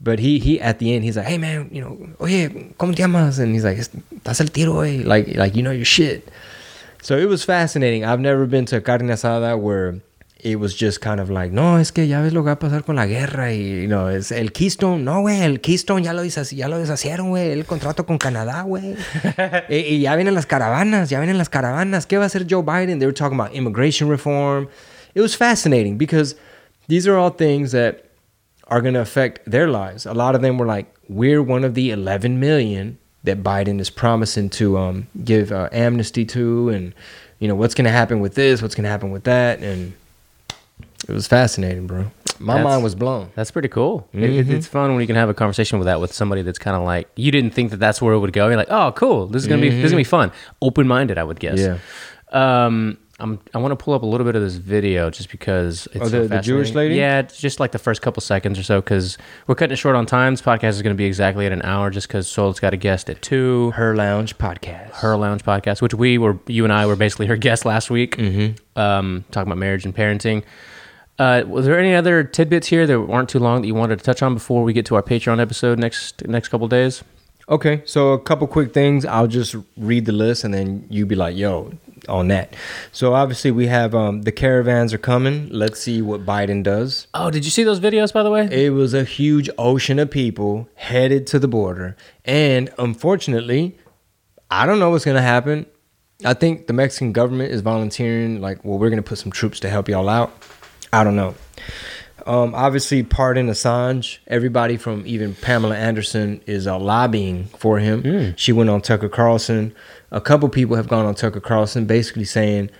but he he at the end he's like, hey man, you know, oye, cómo te llamas? And he's like, estás el tiro, eh? like like you know your shit. So it was fascinating. I've never been to carne asada where it was just kind of like, no, es que ya ves lo que va a pasar con la guerra y, you know, es el Keystone, no, güey, el Keystone ya lo, ya lo deshacieron, güey, el contrato con Canadá, güey. [laughs] y, y ya vienen las caravanas, ya vienen las caravanas. ¿Qué va a hacer Joe Biden? They were talking about immigration reform. It was fascinating because these are all things that are going to affect their lives. A lot of them were like, we're one of the 11 million that Biden is promising to um, give uh, amnesty to, and you know what's going to happen with this, what's going to happen with that, and it was fascinating, bro. My That's- mind was blown. That's pretty cool. It- it- it's fun when you can have a conversation with that with somebody that's kind of like you didn't think that that's where it would go. You're like, oh, cool. This is gonna be this is gonna be fun. Open minded, I would guess. Yeah. Um, I'm, I want to pull up a little bit of this video just because it's Oh, so the- the Jewish lady? Yeah, it's just like the first couple seconds or so because we're cutting it short on time. This podcast is going to be exactly at an hour just because Soul's got a guest at two. Her Lounge podcast. Her Lounge podcast, which we were, you and I were basically her guest last week, mm-hmm. um, talking about marriage and parenting. Uh, was there any other tidbits here that aren't too long that you wanted to touch on before we get to our Patreon episode next next couple days? Okay, so a couple quick things. I'll just read the list and then you be like, yo, on that. So obviously we have um, the caravans are coming. Let's see what Biden does. Oh, did you see those videos by the way? It was a huge ocean of people headed to the border. And unfortunately, I don't know what's going to happen. I think the Mexican government is volunteering, like, well, we're going to put some troops to help y'all out. I don't know. Um, obviously, pardon Assange. Everybody from even Pamela Anderson is uh, lobbying for him. She went on Tucker Carlson. A couple people have gone on Tucker Carlson basically saying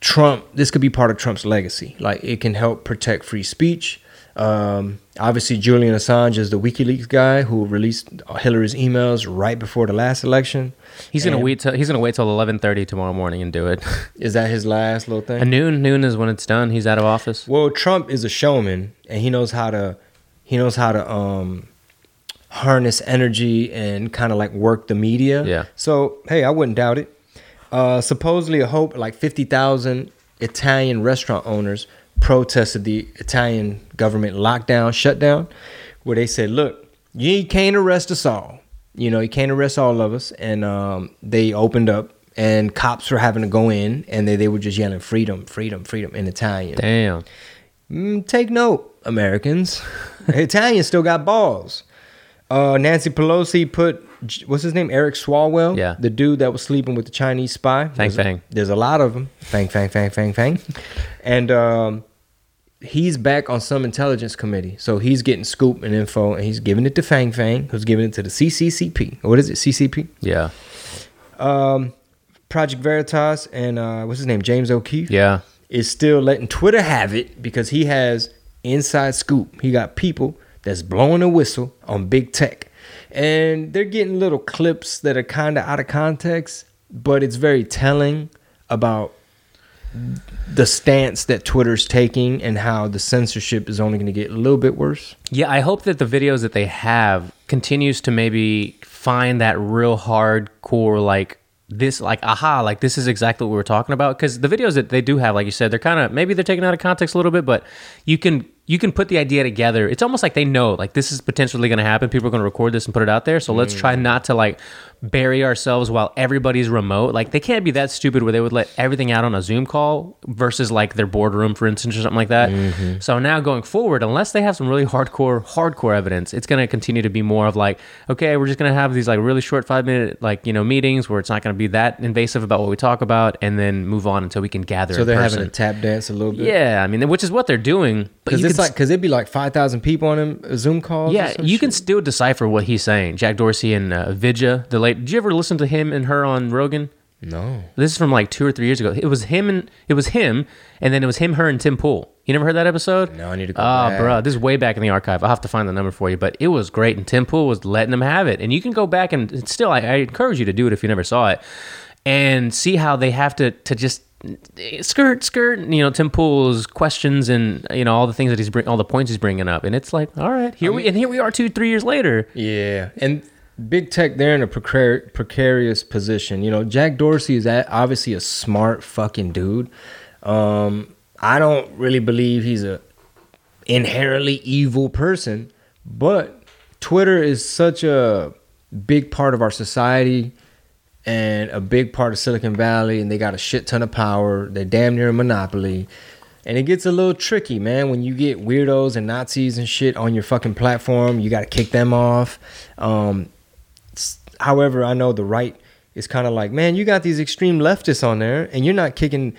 Trump, this could be part of Trump's legacy. Like it can help protect free speech. Um, obviously, Julian Assange is the WikiLeaks guy who released Hillary's emails right before the last election. He's gonna wait. Till, he's gonna wait till eleven thirty tomorrow morning and do it. [laughs] Is that his last little thing? At noon, noon is when it's done. He's out of office. Well, Trump is a showman, and he knows how to he knows how to um harness energy and kind of like work the media. Yeah. So hey, I wouldn't doubt it. Uh, supposedly, a hope like fifty thousand Italian restaurant owners protested the Italian government lockdown shutdown, where they said, "Look, you can't arrest us all. You know, you can't arrest all of us." And um, they opened up. And cops were having to go in, and they, they were just yelling "freedom, freedom, freedom" in Italian. Damn. Mm, take note, Americans. [laughs] Italians still got balls. Uh, Nancy Pelosi put what's his name, Eric Swalwell, Yeah. the dude that was sleeping with the Chinese spy. Fang there's, Fang. There's a lot of them. Fang Fang Fang Fang Fang, and um, he's back on some intelligence committee, so he's getting scoop and info, and he's giving it to Fang Fang, who's giving it to the CCCP. What is it, CCP? Yeah. Um, Project Veritas and uh, what's his name, James O'Keefe Yeah. is still letting Twitter have it because he has inside scoop. He got people that's blowing a whistle on big tech. And they're getting little clips that are kind of out of context, but it's very telling about the stance that Twitter's taking and how the censorship is only going to get a little bit worse. Yeah, I hope that the videos that they have continues to maybe find that real hardcore like this like aha like this is exactly what we were talking about. Because the videos that they do have like you said they're kind of maybe they're taken out of context a little bit but you can you can put the idea together. It's almost like they know like this is potentially going to happen. People are going to record this and put it out there. So let's mm. try not to like bury ourselves while everybody's remote like they can't be that stupid where they would let everything out on a zoom call versus like their boardroom for instance or something like that so now going forward unless they have some really hardcore hardcore evidence it's going to continue to be more of like okay we're just going to have these like really short five minute like you know meetings where it's not going to be that invasive about what we talk about and then move on until we can gather So they're person. having a tap dance a little bit. Yeah, I mean, which is what they're doing. Because it's like because it'd be like five thousand people on them uh, Zoom call. Yeah, you can still decipher what he's saying. Jack Dorsey and uh, Vidya, the late. Did you ever listen to him and her on Rogan? No. This is from like two or three years ago. It was him and it was him, and then it was him, her, and Tim Pool. You never heard that episode? No, I need to go ah, Oh, bro, this is way back in the archive. I'll have to find the number for you, but it was great, and Tim Pool was letting them have it. And you can go back and it's still, I, I encourage you to do it if you never saw it, and see how they have to to just eh, skirt skirt. You know, Tim Pool's questions and you know all the things that he's bring, all the points he's bringing up, and it's like, all right, here we and here we are two three years later. Yeah, and big tech they're in a precar- precarious position. You know, Jack Dorsey is obviously a smart fucking dude. Um, I don't really believe he's a inherently evil person, but Twitter is such a big part of our society and a big part of Silicon Valley, and they got a shit ton of power. They're damn near a monopoly. And it gets a little tricky, man, when you get weirdos and Nazis and shit on your fucking platform. You got to kick them off. Um, however, I know the right is kind of like, man, you got these extreme leftists on there, and you're not kicking.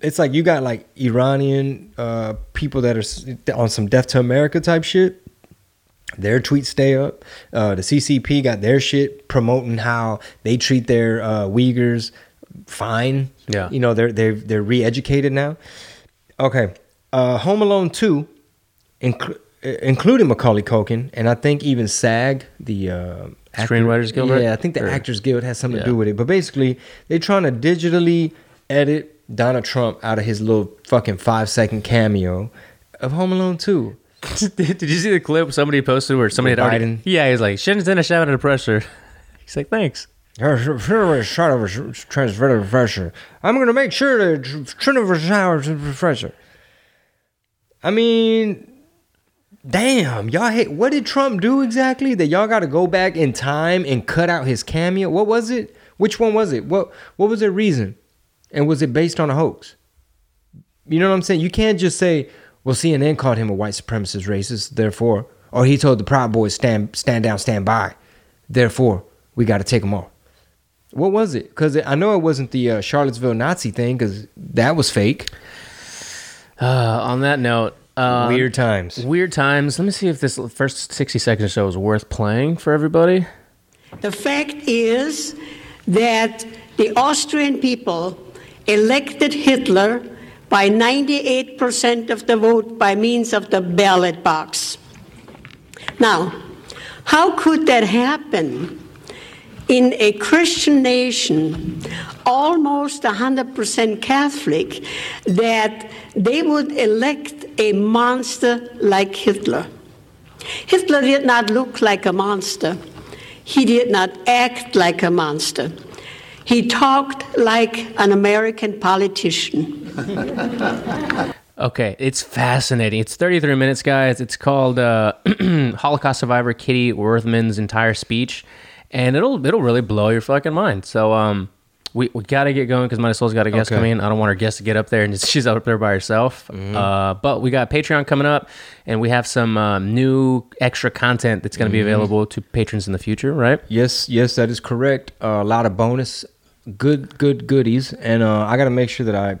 It's like you got like Iranian uh, people that are on some death to America type shit their tweets stay up. Uh, the CCP got their shit promoting how they treat their uh, Uyghurs fine. Yeah. you know they're they're they're re-educated now. Okay, uh, Home Alone two, inc- including Macaulay Culkin, and I think even SAG, the uh, actor- Screenwriters Guild, right? Yeah, I think the Or- Actors Guild has something Yeah. to do with it. But basically, they're trying to digitally edit Donald Trump out of his little fucking five second cameo of Home Alone two. [laughs] Did you see the clip somebody posted where somebody had already? Biden? Yeah, he's like, shouldn't send a out of pressure. [laughs] He's like, thanks. shot of transfer pressure. I'm gonna make sure to transfer shower pressure. I mean, damn, y'all hate. What did Trump do exactly? That y'all got to go back in time and cut out his cameo. What was it? Which one was it? What What was the reason? And was it based on a hoax? You know what I'm saying? You can't just say, "Well, CNN called him a white supremacist racist, therefore," or he told the Proud Boys stand stand down, stand by, therefore we got to take them off. What was it? Because I know it wasn't the uh, Charlottesville Nazi thing, because that was fake. Uh, on that note, uh, Weird times. Weird times. Let me see if this first 60 seconds or so is worth playing for everybody. The fact is that the Austrian people elected Hitler by 98% of the vote by means of the ballot box. Now, how could that happen in a Christian nation, almost 100% Catholic, that they would elect a monster like Hitler? Hitler did not look like a monster. He did not act like a monster. He talked like an American politician. [laughs] Okay, it's fascinating. It's 33 minutes, guys. It's called uh, [clears throat] Holocaust survivor Kitty Werthmann's entire speech, and it'll it'll really blow your fucking mind. So um, we we gotta get going because my soul's got a guest Okay. coming in. I don't want our guest to get up there and [laughs] she's up there by herself. Uh, but we got Patreon coming up, and we have some um, new extra content that's gonna be available to patrons in the future, right? Yes, yes, that is correct. Uh, a lot of bonus, good, good goodies, and uh, I got to make sure that I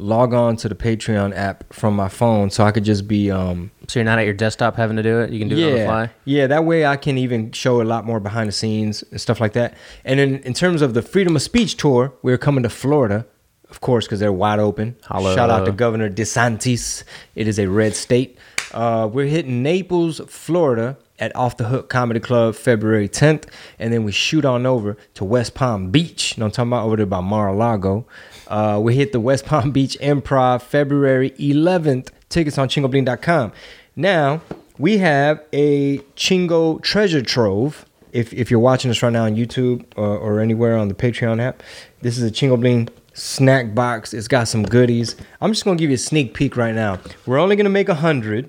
log on to the Patreon app from my phone so I could just be um, So you're not at your desktop having to do it. You can do it on the yeah, fly. yeah. That way I can even show a lot more behind the scenes and stuff like that. And then in terms of the Freedom of Speech tour, we're coming to Florida, of course, because they're wide open. Holla. Shout out to Governor DeSantis. It is a red state. Uh, we're hitting Naples, Florida. At Off the Hook Comedy Club, February 10th, and then we shoot on over to West Palm Beach. You know I'm talking about over there by Mar-a-Lago. Uh, we hit the West [laughs] Palm Beach Improv February 11th. Tickets on chingobling.com. Now, we have a Chingo treasure trove. If, if you're watching us right now on YouTube or, or anywhere on the Patreon app, this is a Chingo Bling snack box. It's got some goodies. I'm just to give you a sneak peek right now. We're only to make a 100,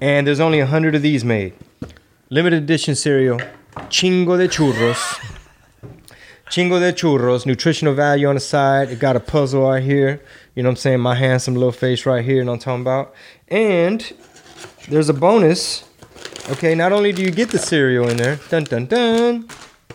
and there's only a 100 of these made. Limited edition cereal, Chingo de Churros. Chingo de churros, nutritional value on the side. It got a puzzle right here. You know what I'm saying? My handsome little face right here. You know what I'm talking about? And there's a bonus. Okay, not only do you get the cereal in there, dun dun dun.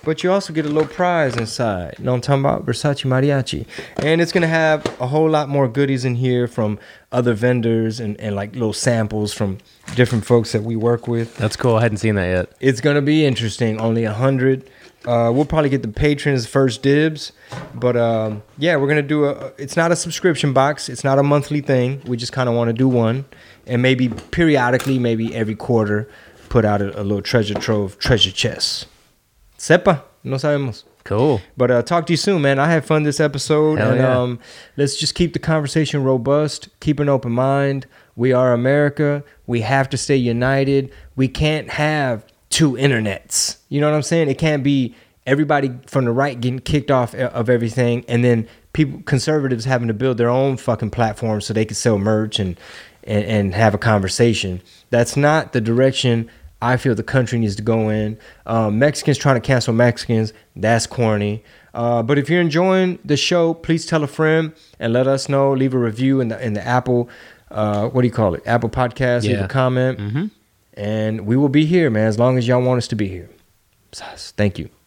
But you also get a little prize inside. You know what I'm talking about? Versace Mariachi. And it's going to have a whole lot more goodies in here from other vendors and, and like little samples from different folks that we work with. That's cool. I hadn't seen that yet. It's going to be interesting. Only a 100. Uh, we'll probably get the patrons first dibs. But um, yeah, we're going to do a. It's not a subscription box, it's not a monthly thing. We just kind of want to do one. And maybe periodically, maybe every quarter, put out a, a little treasure trove, treasure chest. Sepa, no sabemos. Cool. But uh, talk to you soon, man. I had fun this episode, Hell and yeah. um, let's just keep the conversation robust. Keep an open mind. We are America. We have to stay united. We can't have two internets. You know what I'm saying? It can't be everybody from the right getting kicked off e, of everything, and then people conservatives having to build their own fucking platform so they can sell merch and and, and have a conversation. That's not the direction I feel the country needs to go in. Um, Mexicans trying to cancel Mexicans, that's corny. Uh, but if you're enjoying the show, please tell a friend and let us know. Leave a review in the in the Apple, uh, what do you call it? Apple Podcast. Leave a comment, and we will be here, man. As long as y'all want us to be here. Thank you.